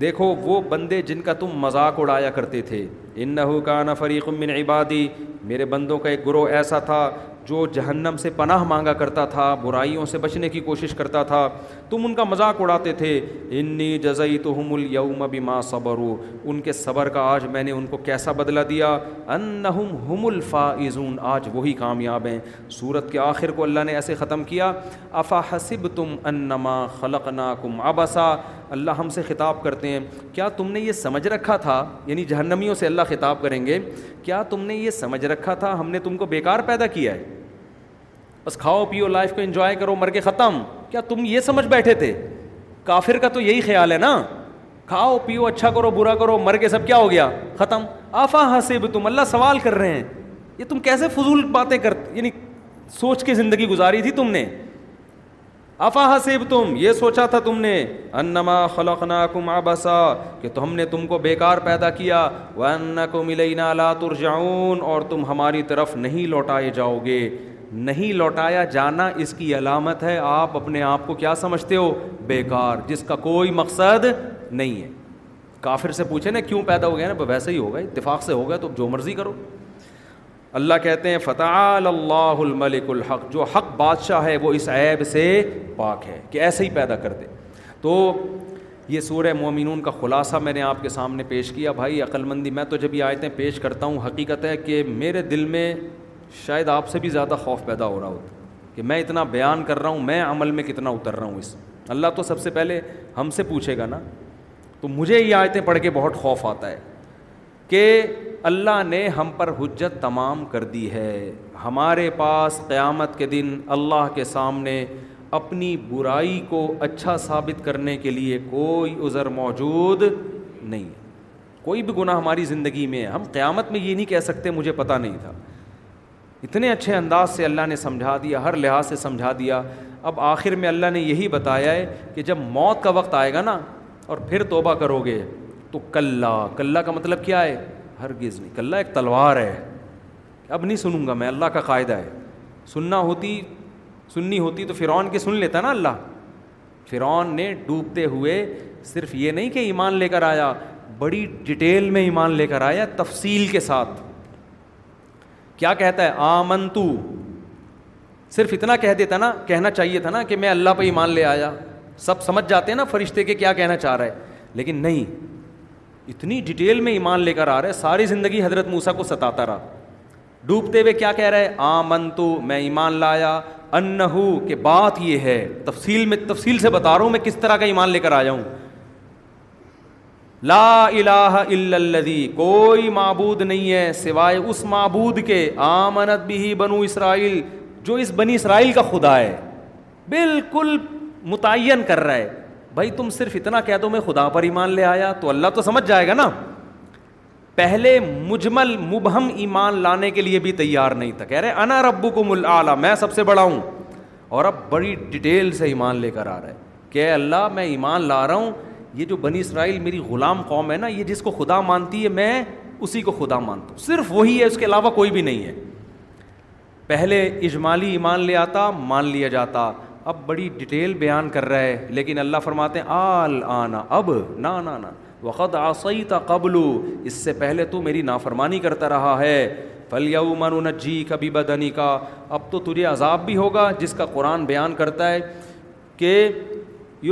دیکھو وہ بندے جن کا تم مذاق اڑایا کرتے تھے ان حکا فریق من عبادی میرے بندوں کا ایک گروہ ایسا تھا جو جہنم سے پناہ مانگا کرتا تھا برائیوں سے بچنے کی کوشش کرتا تھا تم ان کا مذاق اڑاتے تھے انی جزئی تو ہم الوم ابی ماں صبر ان کے صبر کا آج میں نے ان کو کیسا بدلا دیا انَ الفا الفائزون آج وہی کامیاب ہیں صورت کے آخر کو اللہ نے ایسے ختم کیا افا حسب تم انما خلق نا کم ابسا اللہ ہم سے خطاب کرتے ہیں کیا تم نے یہ سمجھ رکھا تھا یعنی جہنمیوں سے اللہ خطاب کریں گے کیا تم نے یہ سمجھ رکھا تھا ہم نے تم کو بیکار پیدا کیا ہے بس کھاؤ پیو لائف کو انجوائے کرو مر کے ختم کیا تم یہ سمجھ بیٹھے تھے کافر کا تو یہی خیال ہے نا کھاؤ پیو اچھا کرو برا کرو مر کے سب کیا ہو گیا ختم آفا حسب تم اللہ سوال کر رہے ہیں یہ تم کیسے فضول باتیں کر یعنی سوچ کے زندگی گزاری تھی تم نے آفا حسب تم یہ سوچا تھا تم نے انما کہ تم کو بیکار پیدا کیا ملین اور تم ہماری طرف نہیں لوٹائے جاؤ گے نہیں لوٹایا جانا اس کی علامت ہے آپ اپنے آپ کو کیا سمجھتے ہو بیکار جس کا کوئی مقصد نہیں ہے کافر سے پوچھے نا کیوں پیدا ہو گیا نا ویسے ہی ہوگا اتفاق سے ہوگا تو جو مرضی کرو اللہ کہتے ہیں فتح اللہ الملک الحق جو حق بادشاہ ہے وہ اس عیب سے پاک ہے کہ ایسے ہی پیدا کر دے تو یہ سورہ مومنون کا خلاصہ میں نے آپ کے سامنے پیش کیا بھائی عقلمندی میں تو جب یہ آیتیں پیش کرتا ہوں حقیقت ہے کہ میرے دل میں شاید آپ سے بھی زیادہ خوف پیدا ہو رہا ہوتا کہ میں اتنا بیان کر رہا ہوں میں عمل میں کتنا اتر رہا ہوں اس اللہ تو سب سے پہلے ہم سے پوچھے گا نا تو مجھے یہ آیتیں پڑھ کے بہت خوف آتا ہے کہ اللہ نے ہم پر حجت تمام کر دی ہے ہمارے پاس قیامت کے دن اللہ کے سامنے اپنی برائی کو اچھا ثابت کرنے کے لیے کوئی عذر موجود نہیں کوئی بھی گناہ ہماری زندگی میں ہے ہم قیامت میں یہ نہیں کہہ سکتے مجھے پتہ نہیں تھا اتنے اچھے انداز سے اللہ نے سمجھا دیا ہر لحاظ سے سمجھا دیا اب آخر میں اللہ نے یہی بتایا ہے کہ جب موت کا وقت آئے گا نا اور پھر توبہ کرو گے تو کلّہ کلّہ کا مطلب کیا ہے ہرگز کلّہ ایک تلوار ہے اب نہیں سنوں گا میں اللہ کا قاعدہ ہے سننا ہوتی سننی ہوتی تو فرعون کی سن لیتا نا اللہ فرعون نے ڈوبتے ہوئے صرف یہ نہیں کہ ایمان لے کر آیا بڑی ڈیٹیل میں ایمان لے کر آیا تفصیل کے ساتھ کیا کہتا ہے تو صرف اتنا کہہ دیتا نا کہنا چاہیے تھا نا کہ میں اللہ پہ ایمان لے آیا سب سمجھ جاتے ہیں نا فرشتے کے کیا کہنا چاہ رہا ہے لیکن نہیں اتنی ڈیٹیل میں ایمان لے کر آ رہا ہے ساری زندگی حضرت موسا کو ستاتا رہا ڈوبتے ہوئے کیا کہہ رہا رہے تو میں ایمان لایا ان کہ بات یہ ہے تفصیل میں تفصیل سے بتا رہا ہوں میں کس طرح کا ایمان لے کر آیا ہوں لا الہ اللہ دی کوئی معبود نہیں ہے سوائے اس معبود کے آمنت بھی بنو اسرائیل جو اس بنی اسرائیل کا خدا ہے بالکل متعین کر رہا ہے بھائی تم صرف اتنا کہہ دو میں خدا پر ایمان لے آیا تو اللہ تو سمجھ جائے گا نا پہلے مجمل مبہم ایمان لانے کے لیے بھی تیار نہیں تھا کہہ رہے انا ربو کو ملا میں سب سے بڑا ہوں اور اب بڑی ڈیٹیل سے ایمان لے کر آ رہا ہے کہ اللہ میں ایمان لا رہا ہوں یہ جو بنی اسرائیل میری غلام قوم ہے نا یہ جس کو خدا مانتی ہے میں اسی کو خدا مانتا ہوں صرف وہی ہے اس کے علاوہ کوئی بھی نہیں ہے پہلے اجمالی ایمان لے آتا مان لیا جاتا اب بڑی ڈیٹیل بیان کر رہا ہے لیکن اللہ فرماتے ہیں آل آنا اب نا نا وقت وخت تھا قبل اس سے پہلے تو میری نافرمانی کرتا رہا ہے جی کبھی بدنی کا اب تو تجھے عذاب بھی ہوگا جس کا قرآن بیان کرتا ہے کہ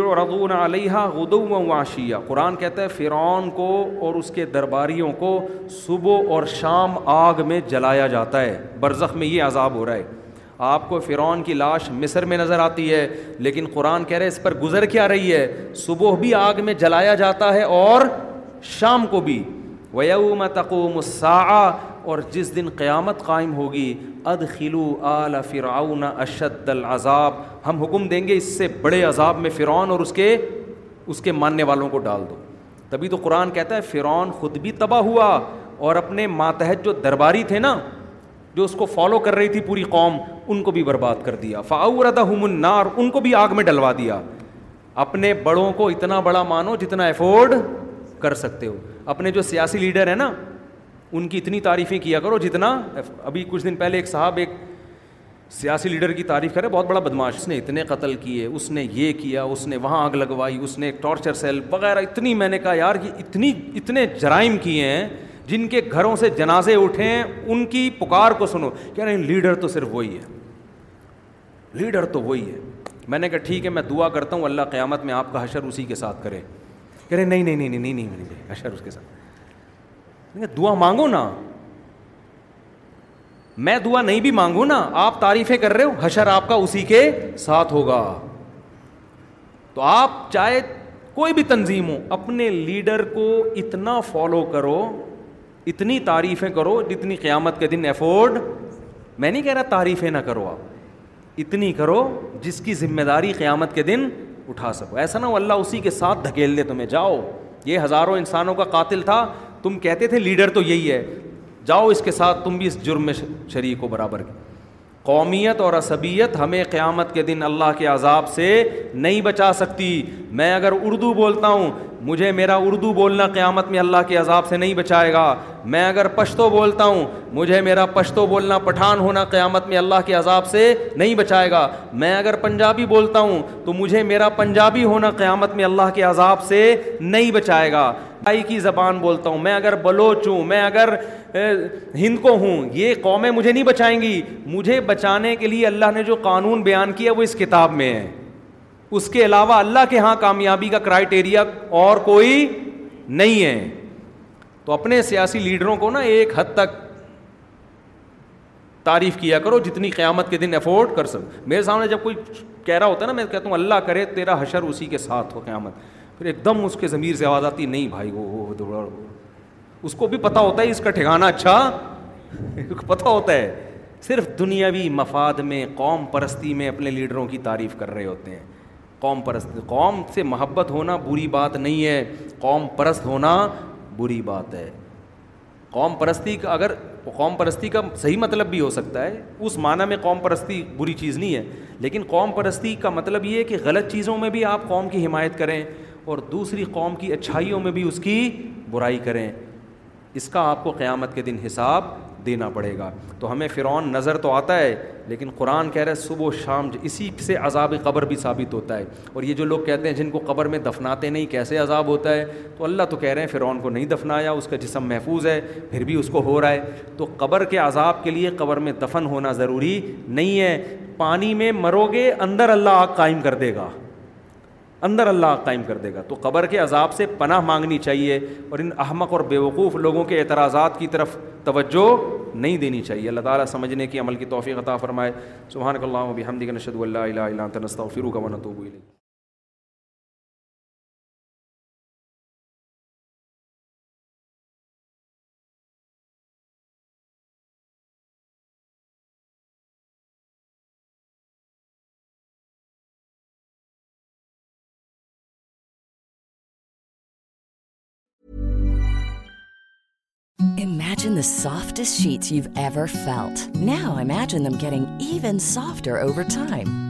علیہ غدو و واشیہ قرآن کہتا ہے فرعون کو اور اس کے درباریوں کو صبح اور شام آگ میں جلایا جاتا ہے برزخ میں یہ عذاب ہو رہا ہے آپ کو فرعون کی لاش مصر میں نظر آتی ہے لیکن قرآن کہہ رہے اس پر گزر کیا رہی ہے صبح بھی آگ میں جلایا جاتا ہے اور شام کو بھی تقوم الساعہ اور جس دن قیامت قائم ہوگی ادخلو آل فرعون اشد العذاب ہم حکم دیں گے اس سے بڑے عذاب میں فرعون اور اس کے اس کے ماننے والوں کو ڈال دو تبھی تو قرآن کہتا ہے فرعون خود بھی تباہ ہوا اور اپنے ماتحت جو درباری تھے نا جو اس کو فالو کر رہی تھی پوری قوم ان کو بھی برباد کر دیا فاؤ النار ان کو بھی آگ میں ڈلوا دیا اپنے بڑوں کو اتنا بڑا مانو جتنا افورڈ کر سکتے ہو اپنے جو سیاسی لیڈر ہیں نا ان کی اتنی تعریفیں کیا کرو جتنا ابھی کچھ دن پہلے ایک صاحب ایک سیاسی لیڈر کی تعریف کرے بہت بڑا بدماش اس نے اتنے قتل کیے اس نے یہ کیا اس نے وہاں آگ لگوائی اس نے ایک ٹارچر سیل وغیرہ اتنی میں نے کہا یار یہ اتنی اتنے جرائم کیے ہیں جن کے گھروں سے جنازے اٹھیں ان کی پکار کو سنو کہہ رہے ہیں لیڈر تو صرف وہی ہے لیڈر تو وہی ہے میں نے کہا ٹھیک ہے میں دعا کرتا ہوں اللہ قیامت میں آپ کا حشر اسی کے ساتھ کرے کہہ رہے نہیں نہیں نہیں نہیں نہیں نہیں حشر اس کے ساتھ دعا مانگو نا میں دعا نہیں بھی مانگوں نا آپ تعریفیں کر رہے ہو حشر آپ کا اسی کے ساتھ ہوگا تو آپ چاہے کوئی بھی تنظیم ہو اپنے لیڈر کو اتنا فالو کرو اتنی تعریفیں کرو جتنی قیامت کے دن افورڈ میں نہیں کہہ رہا تعریفیں نہ کرو آپ اتنی کرو جس کی ذمہ داری قیامت کے دن اٹھا سکو ایسا نہ ہو اللہ اسی کے ساتھ دھکیل دے تمہیں جاؤ یہ ہزاروں انسانوں کا قاتل تھا تم کہتے تھے لیڈر تو یہی ہے جاؤ اس کے ساتھ تم بھی اس جرم میں شریک ہو برابر قومیت اور عصبیت ہمیں قیامت کے دن اللہ کے عذاب سے نہیں بچا سکتی میں اگر اردو بولتا ہوں مجھے میرا اردو بولنا قیامت میں اللہ کے عذاب سے نہیں بچائے گا میں اگر پشتو بولتا ہوں مجھے میرا پشتو بولنا پٹھان ہونا قیامت میں اللہ کے عذاب سے نہیں بچائے گا میں اگر پنجابی بولتا ہوں تو مجھے میرا پنجابی ہونا قیامت میں اللہ کے عذاب سے نہیں بچائے گا کی زبان بولتا ہوں میں اگر بلوچ ہوں میں اگر ہند کو ہوں یہ قومیں مجھے نہیں بچائیں گی مجھے بچانے کے لیے اللہ نے جو قانون بیان کیا وہ اس کتاب میں ہے اس کے علاوہ اللہ کے ہاں کامیابی کا کرائٹیریا اور کوئی نہیں ہے تو اپنے سیاسی لیڈروں کو نا ایک حد تک تعریف کیا کرو جتنی قیامت کے دن افورڈ کر سکو میرے سامنے جب کوئی کہہ رہا ہوتا ہے نا میں کہتا ہوں اللہ کرے تیرا حشر اسی کے ساتھ ہو قیامت پھر ایک دم اس کے ضمیر سے آواز آتی نہیں بھائی وہ اس کو بھی پتہ ہوتا ہے اس کا ٹھکانا اچھا پتہ ہوتا ہے صرف دنیاوی مفاد میں قوم پرستی میں اپنے لیڈروں کی تعریف کر رہے ہوتے ہیں قوم پرست قوم سے محبت ہونا بری بات نہیں ہے قوم پرست ہونا بری بات ہے قوم پرستی کا اگر قوم پرستی کا صحیح مطلب بھی ہو سکتا ہے اس معنی میں قوم پرستی بری چیز نہیں ہے لیکن قوم پرستی کا مطلب یہ ہے کہ غلط چیزوں میں بھی آپ قوم کی حمایت کریں اور دوسری قوم کی اچھائیوں میں بھی اس کی برائی کریں اس کا آپ کو قیامت کے دن حساب دینا پڑے گا تو ہمیں فرعون نظر تو آتا ہے لیکن قرآن کہہ رہا ہے صبح و شام اسی سے عذاب قبر بھی ثابت ہوتا ہے اور یہ جو لوگ کہتے ہیں جن کو قبر میں دفناتے نہیں کیسے عذاب ہوتا ہے تو اللہ تو کہہ رہے ہیں فرعون کو نہیں دفنایا اس کا جسم محفوظ ہے پھر بھی اس کو ہو رہا ہے تو قبر کے عذاب کے لیے قبر میں دفن ہونا ضروری نہیں ہے پانی میں مرو گے اندر اللہ آگ قائم کر دے گا اندر اللہ قائم کر دے گا تو قبر کے عذاب سے پناہ مانگنی چاہیے اور ان احمق اور بیوقوف لوگوں کے اعتراضات کی طرف توجہ نہیں دینی چاہیے اللہ تعالیٰ سمجھنے کی عمل کی توفیق عطا فرمائے سبحان اللہ اللہ عبدی نشد اللہ علیہ اللہ تنستہ فروغ علیہ سافٹ شیٹ فیلٹ نو ایم دم کی softer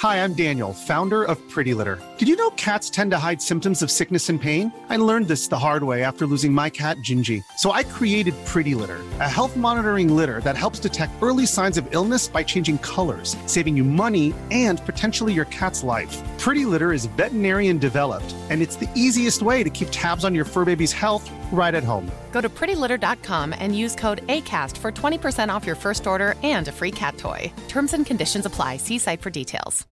Hi, I'm Daniel, founder of Pretty Litter. Did you know cats tend to hide symptoms of sickness and pain? I learned this the hard way after losing my cat, Gingy. So I created Pretty Litter, a health monitoring litter that helps detect early signs of illness by changing colors, saving you money and potentially your cat's life. Pretty Litter is veterinarian developed, and it's the easiest way to keep tabs on your fur baby's health right at home. فرسٹر free کھیت ہونڈ conditions apply site for details